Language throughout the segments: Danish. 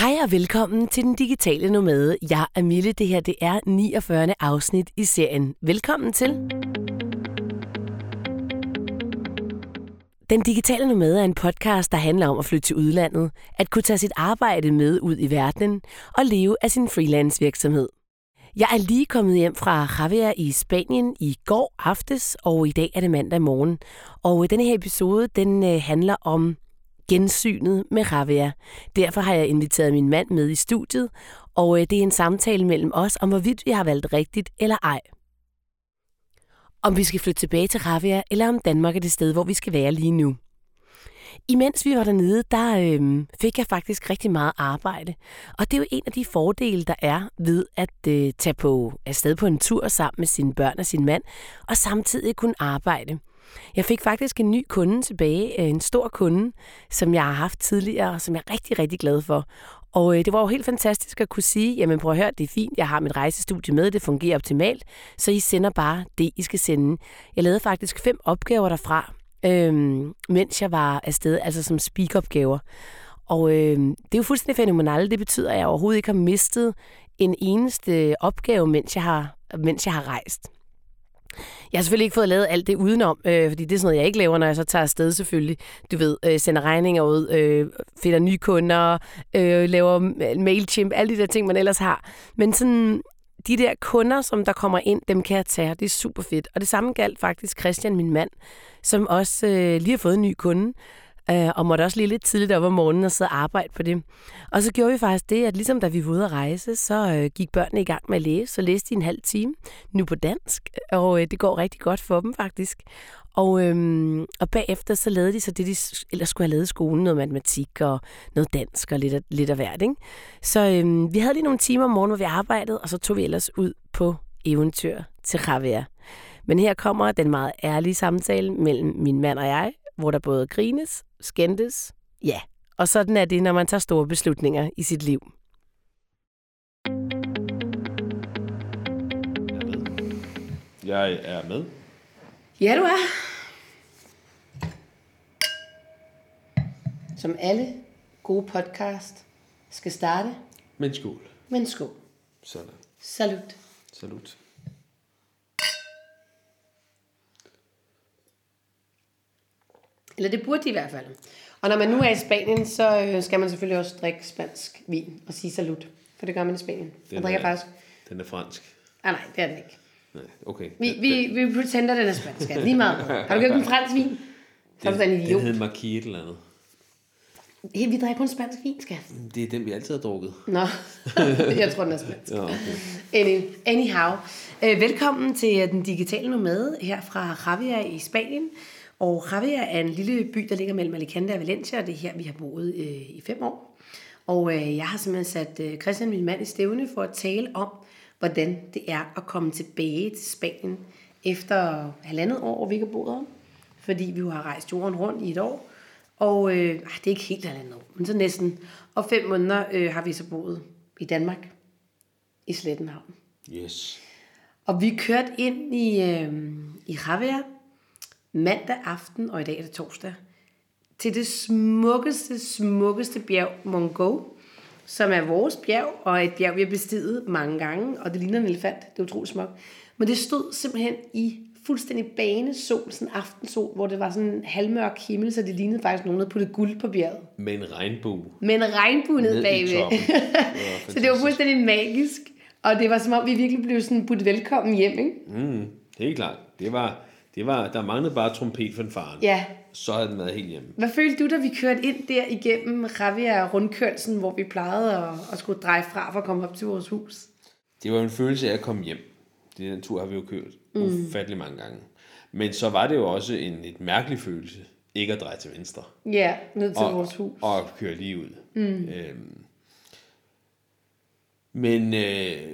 Hej og velkommen til Den Digitale Nomade. Jeg er Mille. Det her det er 49. afsnit i serien. Velkommen til. Den Digitale Nomade er en podcast, der handler om at flytte til udlandet, at kunne tage sit arbejde med ud i verden og leve af sin freelance virksomhed. Jeg er lige kommet hjem fra Javier i Spanien i går aftes, og i dag er det mandag morgen. Og øh, denne her episode, den øh, handler om gensynet med Ravia. Derfor har jeg inviteret min mand med i studiet, og øh, det er en samtale mellem os om, hvorvidt vi har valgt rigtigt eller ej. Om vi skal flytte tilbage til Ravia, eller om Danmark er det sted, hvor vi skal være lige nu. Imens vi var dernede, der øh, fik jeg faktisk rigtig meget arbejde. Og det er jo en af de fordele, der er ved at øh, tage på afsted på en tur sammen med sine børn og sin mand, og samtidig kunne arbejde. Jeg fik faktisk en ny kunde tilbage, øh, en stor kunde, som jeg har haft tidligere, og som jeg er rigtig, rigtig glad for. Og øh, det var jo helt fantastisk at kunne sige, jamen prøv at høre, det er fint, jeg har mit rejsestudie med, det fungerer optimalt, så I sender bare det, I skal sende. Jeg lavede faktisk fem opgaver derfra, øh, mens jeg var afsted, altså som speak-opgaver. Og øh, det er jo fuldstændig fænomenalt. Det betyder, at jeg overhovedet ikke har mistet en eneste opgave, mens jeg har, mens jeg har rejst. Jeg har selvfølgelig ikke fået lavet alt det udenom, øh, fordi det er sådan noget, jeg ikke laver, når jeg så tager afsted selvfølgelig. Du ved, øh, sender regninger ud, øh, finder nye kunder, øh, laver MailChimp, alle de der ting, man ellers har. Men sådan, de der kunder, som der kommer ind, dem kan jeg tage, det er super fedt. Og det samme galt faktisk Christian, min mand, som også øh, lige har fået en ny kunde, øh, og måtte også lige lidt tidligt op om morgenen og sidde og arbejde på det. Og så gjorde vi faktisk det, at ligesom da vi var ude at rejse, så øh, gik børnene i gang med at læse, så læste de en halv time, nu på dansk, og øh, det går rigtig godt for dem faktisk. Og, øhm, og bagefter så lavede de så det, de ellers skulle have lavet i skolen, noget matematik og noget dansk og lidt af, lidt af hvert. Ikke? Så øhm, vi havde lige nogle timer om morgenen, hvor vi arbejdede, og så tog vi ellers ud på eventyr til Javier. Men her kommer den meget ærlige samtale mellem min mand og jeg, hvor der både grines, skændtes, ja. Og sådan er det, når man tager store beslutninger i sit liv. Jeg er med. Ja, du er. Som alle gode podcast skal starte. Men skål. Men skål. Sådan. Salut. Salut. Eller det burde de i hvert fald. Og når man nu er i Spanien, så øh, skal man selvfølgelig også drikke spansk vin og sige salut. For det gør man i Spanien. Man drikker er, faktisk... Den er fransk. Ah, nej, det er den ikke. Nej, okay. Vi, vi, vi pretender, den er spansk. Lige meget. Har du købt en fransk vin? Så er du en Den idiot. hed Marquis et eller andet. Hey, vi drikker kun spansk vin, skat. Det er den, vi altid har drukket. Nå, jeg tror, den er spansk. Ja, okay. Any, anyhow. Øh, velkommen til Den Digitale Nomade her fra Javier i Spanien. Og Javier er en lille by, der ligger mellem Alicante og Valencia, og det er her, vi har boet øh, i fem år. Og øh, jeg har simpelthen sat øh, Christian, min mand, i stævne for at tale om, hvordan det er at komme tilbage til Spanien efter halvandet år, hvor vi ikke har boet her. Fordi vi jo har rejst jorden rundt i et år. Og øh, ej, det er ikke helt halvandet år, men så næsten. Og fem måneder øh, har vi så boet i Danmark, i Slettenhavn. Yes. Og vi kørte ind i, øh, i Javier mandag aften, og i dag er det torsdag, til det smukkeste, smukkeste bjerg, Mongo, som er vores bjerg, og et bjerg, vi har bestiget mange gange, og det ligner en elefant. Det er utroligt smukt. Men det stod simpelthen i fuldstændig banesol, sådan aftensol, hvor det var sådan en halvmørk himmel, så det lignede faktisk nogen, der puttede guld på bjerget. Med en regnbue. Med en regnbue ned bagved. Det så det var fuldstændig magisk. Og det var som om, vi virkelig blev sådan budt velkommen hjem, ikke? Mm, helt klart. Det var, det var, der manglede bare trompet for faren. Ja. Så havde den været helt hjemme. Hvad følte du, da vi kørte ind der igennem Javier rundkørelsen, hvor vi plejede at, at skulle dreje fra for at komme op til vores hus? Det var en følelse af at komme hjem. Den tur har vi jo kørt mm. ufattelig mange gange. Men så var det jo også en lidt mærkelig følelse, ikke at dreje til venstre. Ja, ned til og, vores hus. Og køre lige ud. Mm. Øhm, men, øh,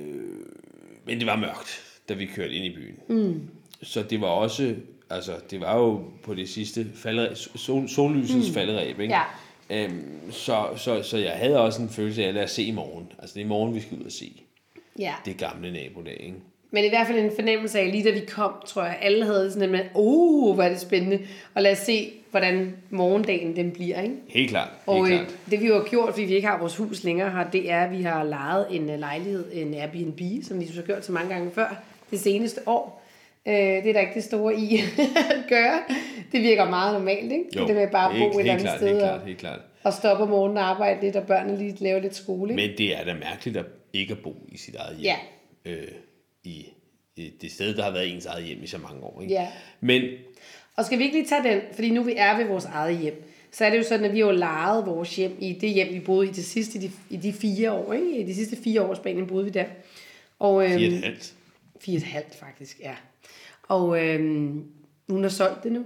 men det var mørkt, da vi kørte ind i byen. Mm. Så det var også, altså det var jo på det sidste faldre, sol, sollysets mm. falderæb, ikke? Ja. Øhm, så, så, så jeg havde også en følelse af, at lad os se i morgen. Altså det er i morgen, vi skal ud og se Ja. det gamle nabolag, ikke? Men i hvert fald en fornemmelse af, lige da vi kom, tror jeg, alle havde sådan en med, uh, hvor er det spændende, og lad os se, hvordan morgendagen den bliver, ikke? Helt klart. Og Helt øh, klart. det vi har gjort, fordi vi ikke har vores hus længere her, det er, at vi har lejet en øh, lejlighed, en Airbnb, som vi så har gjort så mange gange før, det seneste år. Øh, det er der ikke det store i at gøre. Det virker meget normalt, ikke? det er det med bare at bo helt, et eller andet helt klart, sted Helt og, klart, helt klart. og stoppe om morgenen og arbejde lidt, og børnene lige lave lidt skole. Ikke? Men det er da mærkeligt at ikke at bo i sit eget hjem. Ja. Øh, i, i det sted, der har været ens eget hjem i så mange år. Ikke? Ja. Men Og skal vi ikke lige tage den, fordi nu vi er ved vores eget hjem, så er det jo sådan, at vi har jo lejet vores hjem i det hjem, vi boede i det sidste, i de, i de fire år, ikke? I de sidste fire år i Spanien boede vi der. Og, øhm, fire et halvt. Fire et halvt, faktisk, ja. Og øh, hun har solgt det nu.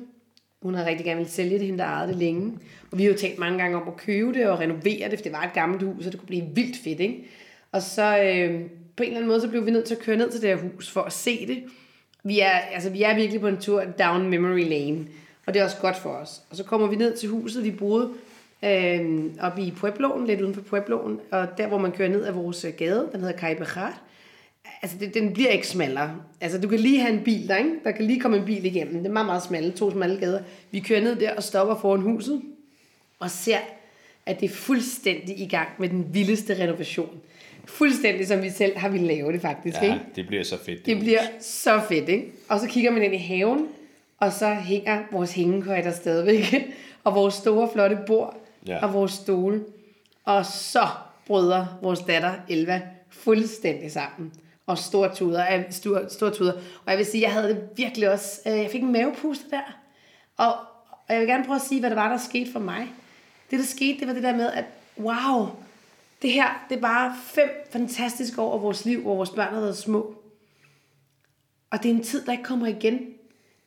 Hun har rigtig gerne vil sælge det, hende der ejede det længe. Og vi har jo talt mange gange om at købe det og renovere det, for det var et gammelt hus, og det kunne blive vildt fedt, ikke? Og så øh, på en eller anden måde, så blev vi nødt til at køre ned til det her hus for at se det. Vi er, altså, vi er virkelig på en tur down memory lane, og det er også godt for os. Og så kommer vi ned til huset, vi boede øh, oppe i Puebloen, lidt uden for Puebloen, og der, hvor man kører ned af vores øh, gade, den hedder Caibejar, altså det, den bliver ikke smallere. Altså du kan lige have en bil der, ikke? Der kan lige komme en bil igennem. Det er meget, meget smalle, to smalle gader. Vi kører ned der og stopper foran huset og ser, at det er fuldstændig i gang med den vildeste renovation. Fuldstændig som vi selv har vi lavet det faktisk, Ja, ikke? det bliver så fedt. Det hus. bliver så fedt, ikke? Og så kigger man ind i haven, og så hænger vores hængekøjter stadigvæk, og vores store flotte bord, Ja. og vores stole. Og så bryder vores datter Elva fuldstændig sammen. Og stortuder, tuder, af- store. Og jeg vil sige, jeg havde det virkelig også, øh, jeg fik en mavepuster der. Og, og jeg vil gerne prøve at sige, hvad det var, der skete for mig. Det, der skete, det var det der med, at wow, det her, det er bare fem fantastiske år af vores liv, hvor vores børn har været små. Og det er en tid, der ikke kommer igen.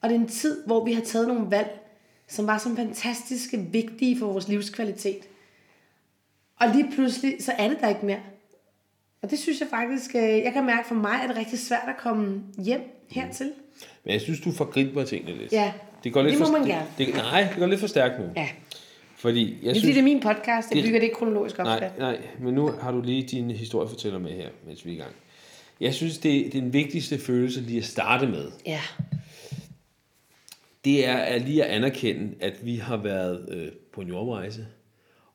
Og det er en tid, hvor vi har taget nogle valg, som var så fantastiske, vigtige for vores livskvalitet. Og lige pludselig, så er det der ikke mere. Og det synes jeg faktisk, øh, jeg kan mærke for mig, er det rigtig svært at komme hjem hertil. Men jeg synes, du forgriber tingene lidt. Ja, det, går lidt det må for, man gerne. Det, det, nej, det går lidt for stærkt nu. Ja, Fordi jeg det er synes, fordi, det er min podcast, jeg det- bygger det ikke kronologisk op. Nej, nej, men nu har du lige din historiefortæller med her, mens vi er i gang. Jeg synes, det er den vigtigste følelse lige at starte med. Ja, Det er at lige at anerkende, at vi har været øh, på en jordrejse,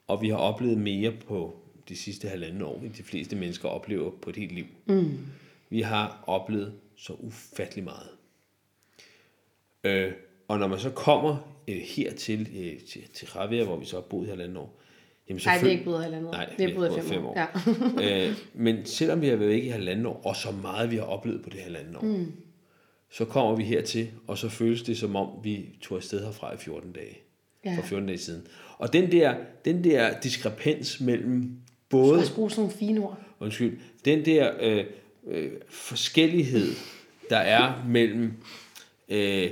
og vi har oplevet mere på de sidste halvanden år, end de fleste mennesker oplever på et helt liv. Mm. Vi har oplevet så ufattelig meget. Øh, og når man så kommer øh, hertil, øh, til, til Javier, hvor vi så har boet i halvanden år, jamen nej, har selvfølgelig- ikke boet halvandet år. Nej, vi har boet i fem, år. Ja. øh, men selvom vi har været væk i halvanden år, og så meget vi har oplevet på det halvanden år, mm. så kommer vi hertil, og så føles det som om, vi tog afsted herfra i 14 dage. Ja. For 14 dage siden. Og den der, den der diskrepans mellem Både, skal bruge sådan nogle fine ord. undskyld, den der øh, øh, forskellighed, der er mellem øh,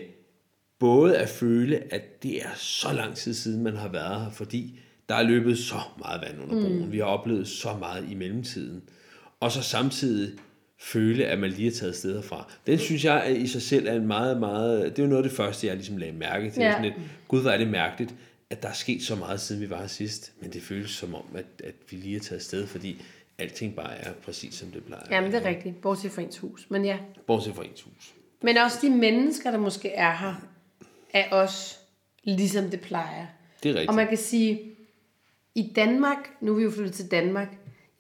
både at føle, at det er så lang tid siden, man har været her, fordi der er løbet så meget vand under broen. Mm. Vi har oplevet så meget i mellemtiden. Og så samtidig føle, at man lige er taget steder fra. Den synes jeg i sig selv er en meget, meget... Det er jo noget af det første, jeg ligesom lagde mærke til. Ja. Sådan lidt, Gud, hvor er det mærkeligt, at der er sket så meget, siden vi var her sidst. Men det føles som om, at, at vi lige er taget sted, fordi alting bare er præcis, som det plejer. Jamen, det er rigtigt. Bortset fra ens hus. Men ja. Bortset fra ens hus. Men også de mennesker, der måske er her, er også ligesom det plejer. Det er rigtigt. Og man kan sige, i Danmark, nu er vi jo flyttet til Danmark,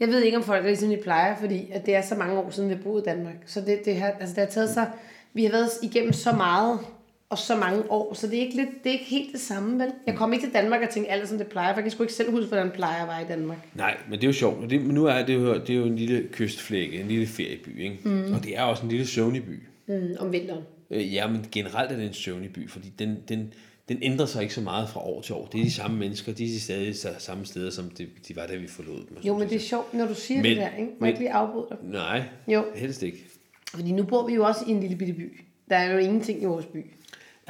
jeg ved ikke, om folk er ligesom de plejer, fordi at det er så mange år siden, vi har boet i Danmark. Så det, det, har, altså det har taget sig, vi har været igennem så meget, og så mange år, så det er ikke, lidt, det er ikke helt det samme, vel? Jeg kom ikke til Danmark og tænkte alt, som det plejer, for jeg kan sgu ikke selv huske, hvordan plejer være i Danmark. Nej, men det er jo sjovt. Det, men nu er det, jo, det er jo en lille kystflække, en lille ferieby, ikke? Mm. Og det er også en lille søvnig by. Mm, om vinteren. Øh, ja, men generelt er det en søvnig by, fordi den, den, den ændrer sig ikke så meget fra år til år. Det er de samme mennesker, de er de stadig sa- samme steder, som de, de var, da vi forlod dem. Jo, men det er sjovt, når du siger Men- det der, ikke? Må jeg ikke lige afbryde dig? Nej, Jo. helst ikke. Fordi nu bor vi jo også i en lille bitte by. Der er jo ingenting i vores by.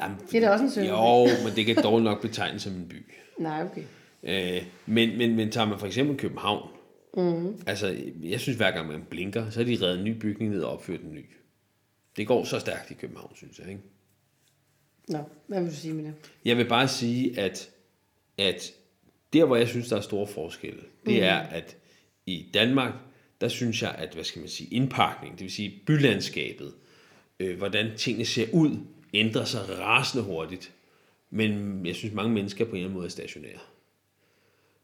Jamen, Det er da også en søvnig Jo, men det kan dårligt nok betegnes som en by. Nej, okay. Øh, men, men, men tager man for eksempel København, mm. altså jeg synes hver gang man blinker, så er de reddet en ny bygning ned og opført en ny. Det går så stærkt i København, synes jeg. Ikke? Nå, hvad vil du sige med det? Jeg vil bare sige, at, at der, hvor jeg synes, der er store forskelle, det Mhm. er, at i Danmark, der synes jeg, at hvad skal man sige, indpakning, det vil sige bylandskabet, øh, hvordan tingene ser ud, ændrer sig rasende hurtigt. Men jeg synes, mange mennesker på en eller anden måde er stationære.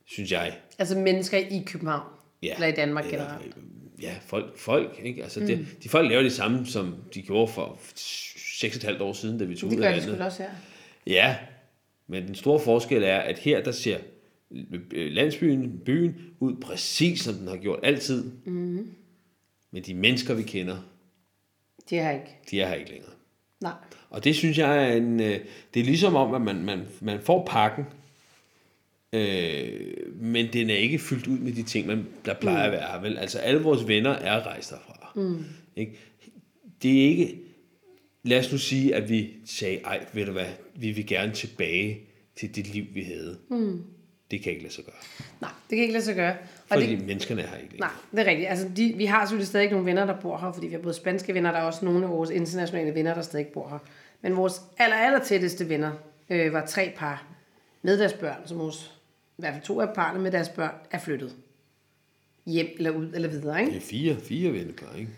Synes jeg. Altså mennesker i København, Ja. eller i Danmark Eller, generelt. øh, Ja, folk. folk ikke? Altså, mm. det, de folk laver det samme, som de gjorde for 6,5 år siden, da vi tog Det ud gør af de landet. sgu da også her. Ja, men den store forskel er, at her der ser øh, landsbyen, byen, ud præcis som den har gjort altid. Mm. Men de mennesker, vi kender, Det har ikke. de er her ikke længere. Nej. Og det synes jeg er en... øh, Det er ligesom om, at man, man, man får pakken, øh, men den er ikke fyldt ud med de ting, man, der plejer at være her. Vel? Altså alle vores venner er rejst derfra. Mm. Ikke? Det er ikke... Lad os nu sige, at vi sagde, ej, ved du hvad, vi vil gerne tilbage til det liv, vi havde. Mm. Det kan ikke lade sig gøre. Nej, det kan ikke lade sig gøre. Og Fordi det, menneskerne er her ikke nej, det er rigtigt. Altså, de, vi har selvfølgelig stadig nogle venner, der bor her, fordi vi har både spanske venner, der er også nogle af vores internationale venner, der stadig bor her. Men vores aller, aller tætteste venner øh, var tre par med deres børn, som vores, i hvert fald to af parne med deres børn, er flyttet hjem eller ud eller videre. Ikke? Det er fire, fire vennepar, ikke?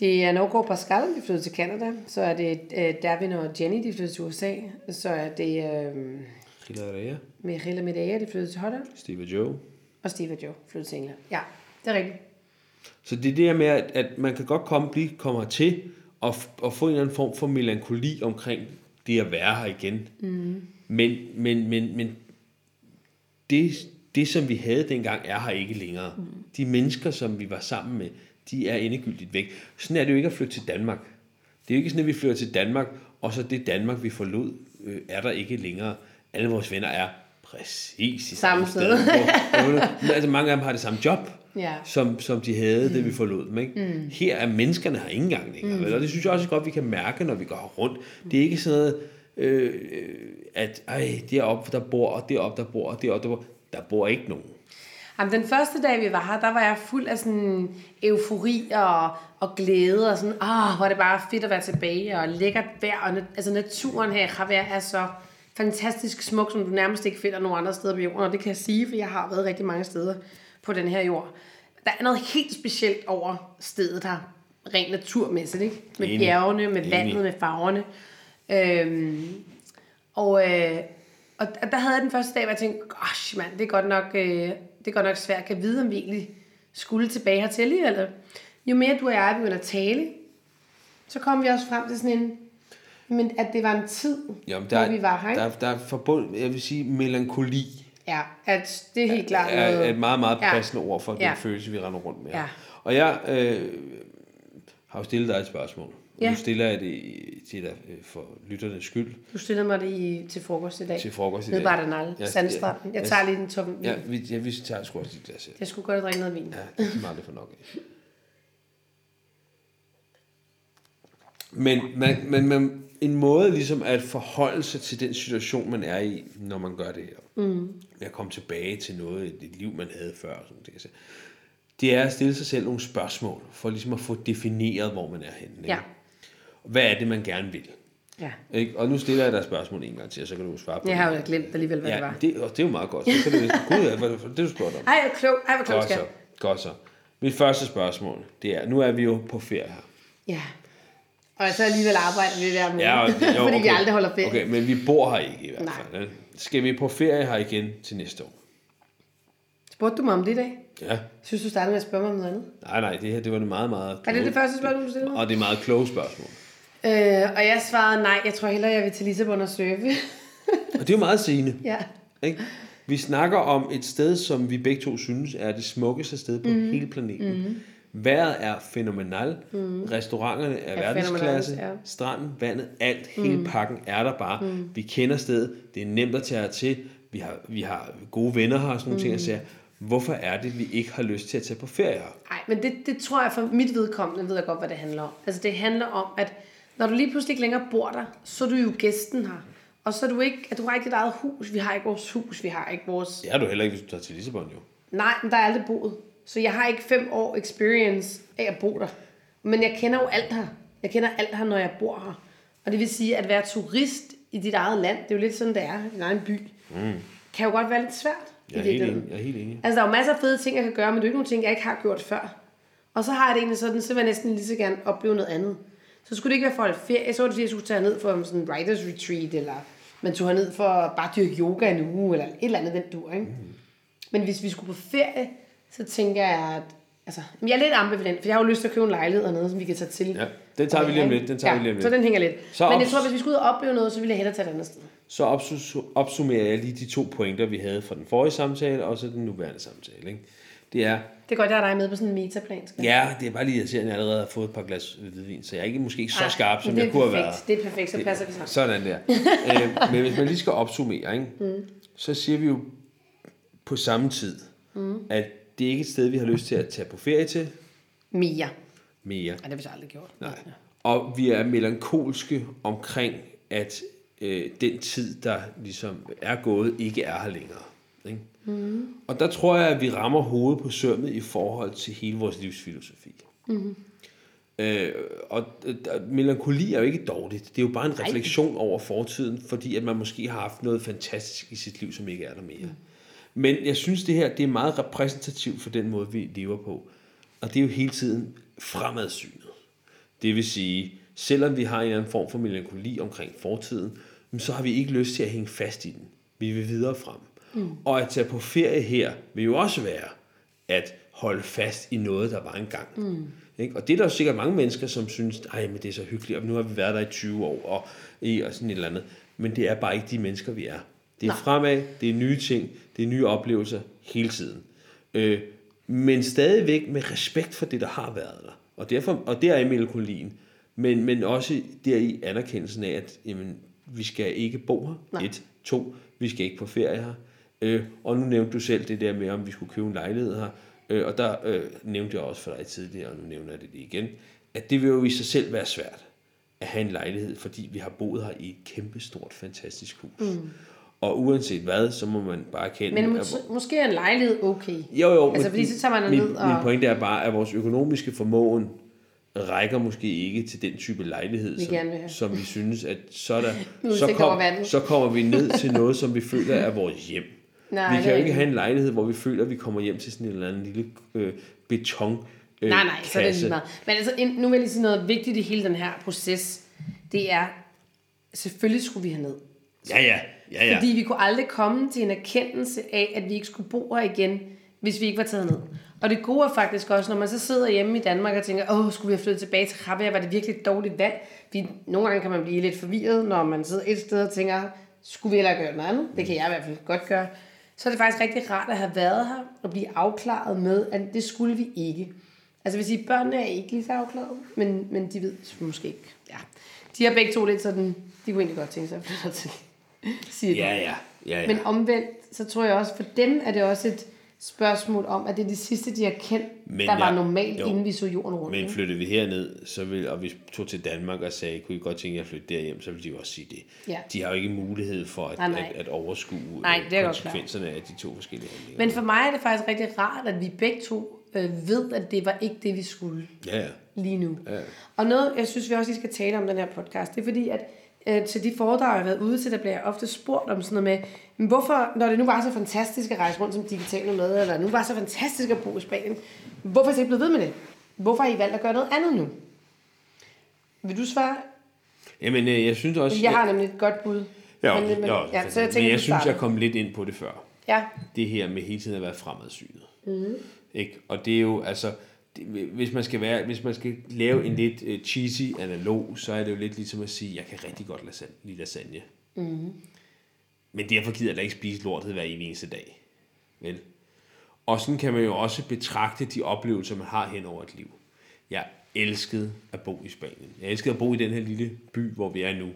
Det er Norgård Pascal, de flyttede til Canada. Så er det øh, Davin og Jenny, de flyttede til USA. Så er det øh, Hilaria, Michaela Medea, de flyttede til Holland. Steve og Joe. Og Steve og Joe flyttede til England. Ja, det er rigtigt. Så det er det her med, at, at man kan godt komme, blive, komme til og, og få en eller anden form for melankoli omkring det at være her igen. Mm. Men, men, men, men det, det, som vi havde dengang, er her ikke længere. Mm. De mennesker, som vi var sammen med, de er endegyldigt væk. Sådan er det jo ikke at flytte til Danmark. Det er jo ikke sådan, at vi flytter til Danmark, og så det Danmark, vi forlod, øh, er der ikke længere. Alle vores venner er præcis i Samme samme sted. sted. Altså mange af dem har det samme job Ja. som, som de havde, mm. da vi forlod dem. Ikke? Mm. Her er menneskerne her ikke engang længere. Mm. Og det synes jeg også godt, vi kan mærke, når vi går rundt. Det er ikke sådan noget, øh, at ej, deroppe der bor, og deroppe der bor, og deroppe der bor. Der bor ikke nogen. Jamen, den første dag, vi var her, der var jeg fuld af sådan eufori og, og glæde, og sådan, ah, hvor er det bare fedt at være tilbage, og lækkert vejr, og altså naturen her i Javier er så fantastisk smuk, som du nærmest ikke finder nogen andre steder på jorden, og det kan jeg sige, for jeg har været rigtig mange steder på den her jord. Der er noget helt specielt over stedet her, rent naturmæssigt, ikke? Med Enig. bjergene, med Enig. vandet, med farverne. Øhm, og, øh, og der havde jeg den første dag, hvor jeg tænkte, gosh mand, det er godt nok, øh, det er godt nok svært. Kan jeg vide, om vi egentlig skulle tilbage hertil alligevel? Jo mere du og jeg begynder at tale, så kom vi også frem til sådan en, men at det var en tid, Jamen, hvor vi var her. ikke? der, der er forbundet, jeg vil sige, melankoli Ja, at det er helt klart er, noget... er et meget, meget Ja. passende ord for den Ja. følelse, vi render rundt med. Ja. Og jeg øh, har jo stillet dig et spørgsmål. Ja. Nu stiller jeg det til dig øh, for lytternes skyld Du stillede mig det i, til frokost i dag. til frokost i Nede dag. på Ardenal, Ja, Sandstranden. Jeg ja, tager lige den tom vin. Ja, vi, ja, vi tager sgu også et glas her. Jeg skulle godt drikke noget vin. Ja, det er meget det for nok af. Men, man, men man, en måde ligesom at forholde sig til den situation, man er i, når man gør det her, mm. at komme tilbage til noget, et, liv, man havde før, sådan det, jeg sige, det er at stille sig selv nogle spørgsmål, for ligesom at få defineret, hvor man er henne. Ikke? Ja. Hvad er det, man gerne vil? Ja. Ikke? Og nu stiller jeg dig spørgsmål en gang til, og så kan du svare på Jeg det. har jo glemt alligevel, hvad det Ja, var. det, og det er jo meget godt. Så kan det, Gud, ja, hvad, det du spurgte om. Ej, hvor klog. Ej, hvor klog Godt så. jeg. Godt så. Mit første spørgsmål, det er, nu er vi jo på ferie her. Ja. Og så alligevel arbejder vi hver måned. Ja, jo, fordi okay. vi aldrig holder ferie. Okay, men vi bor her ikke i hvert Nej. fald. vel? Skal vi på ferie her igen til næste år? Spurgte du mig om det i dag? Ja. Synes du startede med at spørge mig om noget andet? Nej, nej, det her det var det meget, meget Er det det første spørgsmål, du stillede mig? Og det er meget kloge spørgsmål. Øh, og jeg svarede nej, jeg tror hellere, jeg vil til Lissabon og surfe. Og det er jo meget sigende. ja. Ikke? Vi snakker om et sted, som vi begge to synes er det smukkeste sted på mm. hele planeten. Mm. Vejret er fænomenal. Mm. Restauranterne er, Er verdensklasse. ja. Stranden, vandet, alt, hele pakken er der bare. Mm. Vi kender stedet. Det er nemt at tage til. Vi har, vi har gode venner her og sådan nogle ting. Og siger, hvorfor er det, vi ikke har lyst til at tage på ferie her? Nej, men det, det tror jeg for mit vedkommende, ved jeg godt, hvad det handler om. Altså det handler om, at når du lige pludselig ikke længere bor der, så er du jo gæsten her. Og så er du ikke, at du har ikke dit eget hus. Vi har ikke vores hus. Vi har ikke vores... Er du heller ikke, hvis du tager til Lissabon jo. Nej, men der er aldrig boet. Så jeg har ikke fem år experience af at bo der. Men jeg kender jo alt her. Jeg kender alt her, når jeg bor her. Og det vil sige, at være turist i dit eget land, det er jo lidt sådan, det er i din egen by, mm. kan jo godt være lidt svært. Jeg er, helt enig. jeg er helt enig. Altså, der er jo masser af fede ting, jeg kan gøre, men det er jo ikke nogle ting, jeg ikke har gjort før. Og så har jeg det egentlig sådan, så vil jeg næsten lige så gerne opleve noget andet. Så skulle det ikke være for et ferie, så var det fordi, jeg skulle tage ned for sådan en writers retreat, eller man tog ned for at bare dyrke yoga en uge, eller et eller andet den dur, ikke? Mm. Men hvis vi skulle på ferie, så tænker jeg, at altså, jeg er lidt ambivalent, for jeg har jo lyst til at købe en lejlighed og noget, som vi kan tage til. Ja, den tager vi lige om lidt. Den tager ja, vi lige om lidt. Så den hænger lidt. Så Men jeg tror, hvis vi skulle ud og opleve noget, så ville jeg hellere tage et andet sted. Så opsu- opsummerer jeg lige de to pointer, vi havde fra den forrige samtale, og så den nuværende samtale. Ikke? Det er, Det er godt, jeg har dig med på sådan en metaplan. Skal. ja, det er bare lige at jeg allerede har fået et par glas hvidvin, så jeg er ikke måske ikke så Ej, skarp, som det jeg er kunne have perfekt. været. Det er perfekt, så passer vi sammen. Sådan der. øh, men hvis man lige skal opsummere, ikke? Mm. så siger vi jo på samme tid, mm. at det er ikke et sted, vi har lyst til at tage på ferie til Mere. mere. Ja, det har vi så aldrig gjort. Nej. Og vi er melankolske omkring, at øh, den tid, der ligesom er gået, ikke er her længere. Ikke? Mm. Og der tror jeg, at vi rammer hovedet på sømmet i forhold til hele vores livsfilosofi. Mm. Øh, og øh, melankoli er jo ikke dårligt. Det er jo bare en refleksion over fortiden, fordi at man måske har haft noget fantastisk i sit liv, som ikke er der mere. Mm. Men jeg synes, det her det er meget repræsentativt for den måde, vi lever på. Og det er jo hele tiden fremadsynet. Det vil sige, selvom vi har en eller anden form for melankoli omkring fortiden, så har vi ikke lyst til at hænge fast i den. Vi vil videre frem. Mm. Og at tage på ferie her vil jo også være at holde fast i noget, der var engang. Mm. Ikke? Og det er der jo sikkert mange mennesker, som synes, ej, men det er så hyggeligt, og nu har vi været der i 20 år, og, og sådan et eller andet. Men det er bare ikke de mennesker, vi er. Det er Nej. fremad, det er nye ting, det er nye oplevelser hele tiden. Øh, men stadigvæk med respekt for det, der har været der. Og, derfor, og der er melankolien. Men, men også der i anerkendelsen af, at jamen, vi skal ikke bo her. Nej. Et. To. Vi skal ikke på ferie her. Øh, og nu nævnte du selv det der med, om vi skulle købe en lejlighed her. Øh, og der øh, nævnte jeg også for dig tidligere, og nu nævner jeg det lige igen, at det vil jo i sig selv være svært at have en lejlighed, fordi vi har boet her i et kæmpestort, fantastisk hus. Mm. Og uanset hvad, så må man bare kende... Men at- mås- måske er en lejlighed okay. jo, jo. Altså, men fordi så tager man min, ned og- Min pointe er bare, at vores økonomiske formåen rækker måske ikke til den type lejlighed, Vi som, som vi synes, at så, er der, så, kom, så kommer vi ned til noget, som vi føler er vores hjem. Nej, vi kan jo ikke have en lejlighed, hvor vi føler, at vi kommer hjem til sådan en eller anden lille øh, beton øh, Nej, nej, så er det kasse. lige meget. Men altså, nu vil jeg lige sige noget vigtigt i hele den her proces. Det er, selvfølgelig skulle vi have ned. Ja, ja ja, ja. Fordi vi kunne aldrig komme til en erkendelse af, at vi ikke skulle bo her igen, hvis vi ikke var taget ned. Og det gode er faktisk også, når man så sidder hjemme i Danmark og tænker, åh, skulle vi have flyttet tilbage til Rabia, var det virkelig et dårligt valg? Vi, nogle gange kan man blive lidt forvirret, når man sidder et sted og tænker, skulle vi heller gøre noget andet? Det kan jeg i hvert fald godt gøre. Så er det faktisk rigtig rart at have været her og blive afklaret med, at det skulle vi ikke. Altså hvis sige, børnene er ikke lige så afklaret, men, men de ved måske ikke. Ja. De har begge to lidt sådan, de kunne egentlig godt tænke sig at flytte til. Siger de. Ja, ja. ja, ja. Men omvendt, så tror jeg også, for dem er det også et spørgsmål om, at det er det sidste, de har kendt, Men der var jeg- normalt, jo. inden vi så jorden rundt. Men flyttede vi herned, så vil, og vi tog til Danmark og sagde, kunne I godt tænke jer at flytte derhjem, så ville de jo også sige det. Ja. De har jo ikke mulighed for at, Nej, nej. at, at overskue Nej, øh, det er konsekvenserne af de to forskellige handlinger. Men for mig er det faktisk rigtig rart, at vi begge to øh, ved, at det var ikke det, vi skulle Ja, ja. lige nu. Ja. Og noget, jeg synes, vi også lige skal tale om den her podcast, det er fordi, at øh, til de foredrag, jeg har været ude til, der bliver jeg ofte spurgt om sådan noget med, men hvorfor, når det nu var så fantastisk at rejse rundt som digitale med, eller nu var så fantastisk at bo i Spanien, hvorfor er I ikke blevet ved med det? Hvorfor har I valgt at gøre noget andet nu? Vil du svare? Jamen, øh, jeg synes også... Jeg har nemlig et godt bud. ja, men, men, ja, ja, så jeg tænker, men jeg synes, jeg kom lidt ind på det før. Ja, Det her med hele tiden at være fremadsynet. Mm. Ikke? Og det er jo, altså... Hvis man skal være, hvis man skal lave en lidt uh, cheesy analog, så er det jo lidt ligesom at sige, jeg kan rigtig godt lasagne, lide lasagne. Mm. Men derfor gider jeg da ikke spise lortet hver eneste dag. Vel? Og sådan kan man jo også betragte de oplevelser, man har hen over et liv. Jeg elskede at bo i Spanien. Jeg elskede at bo i den her lille by, hvor vi er nu.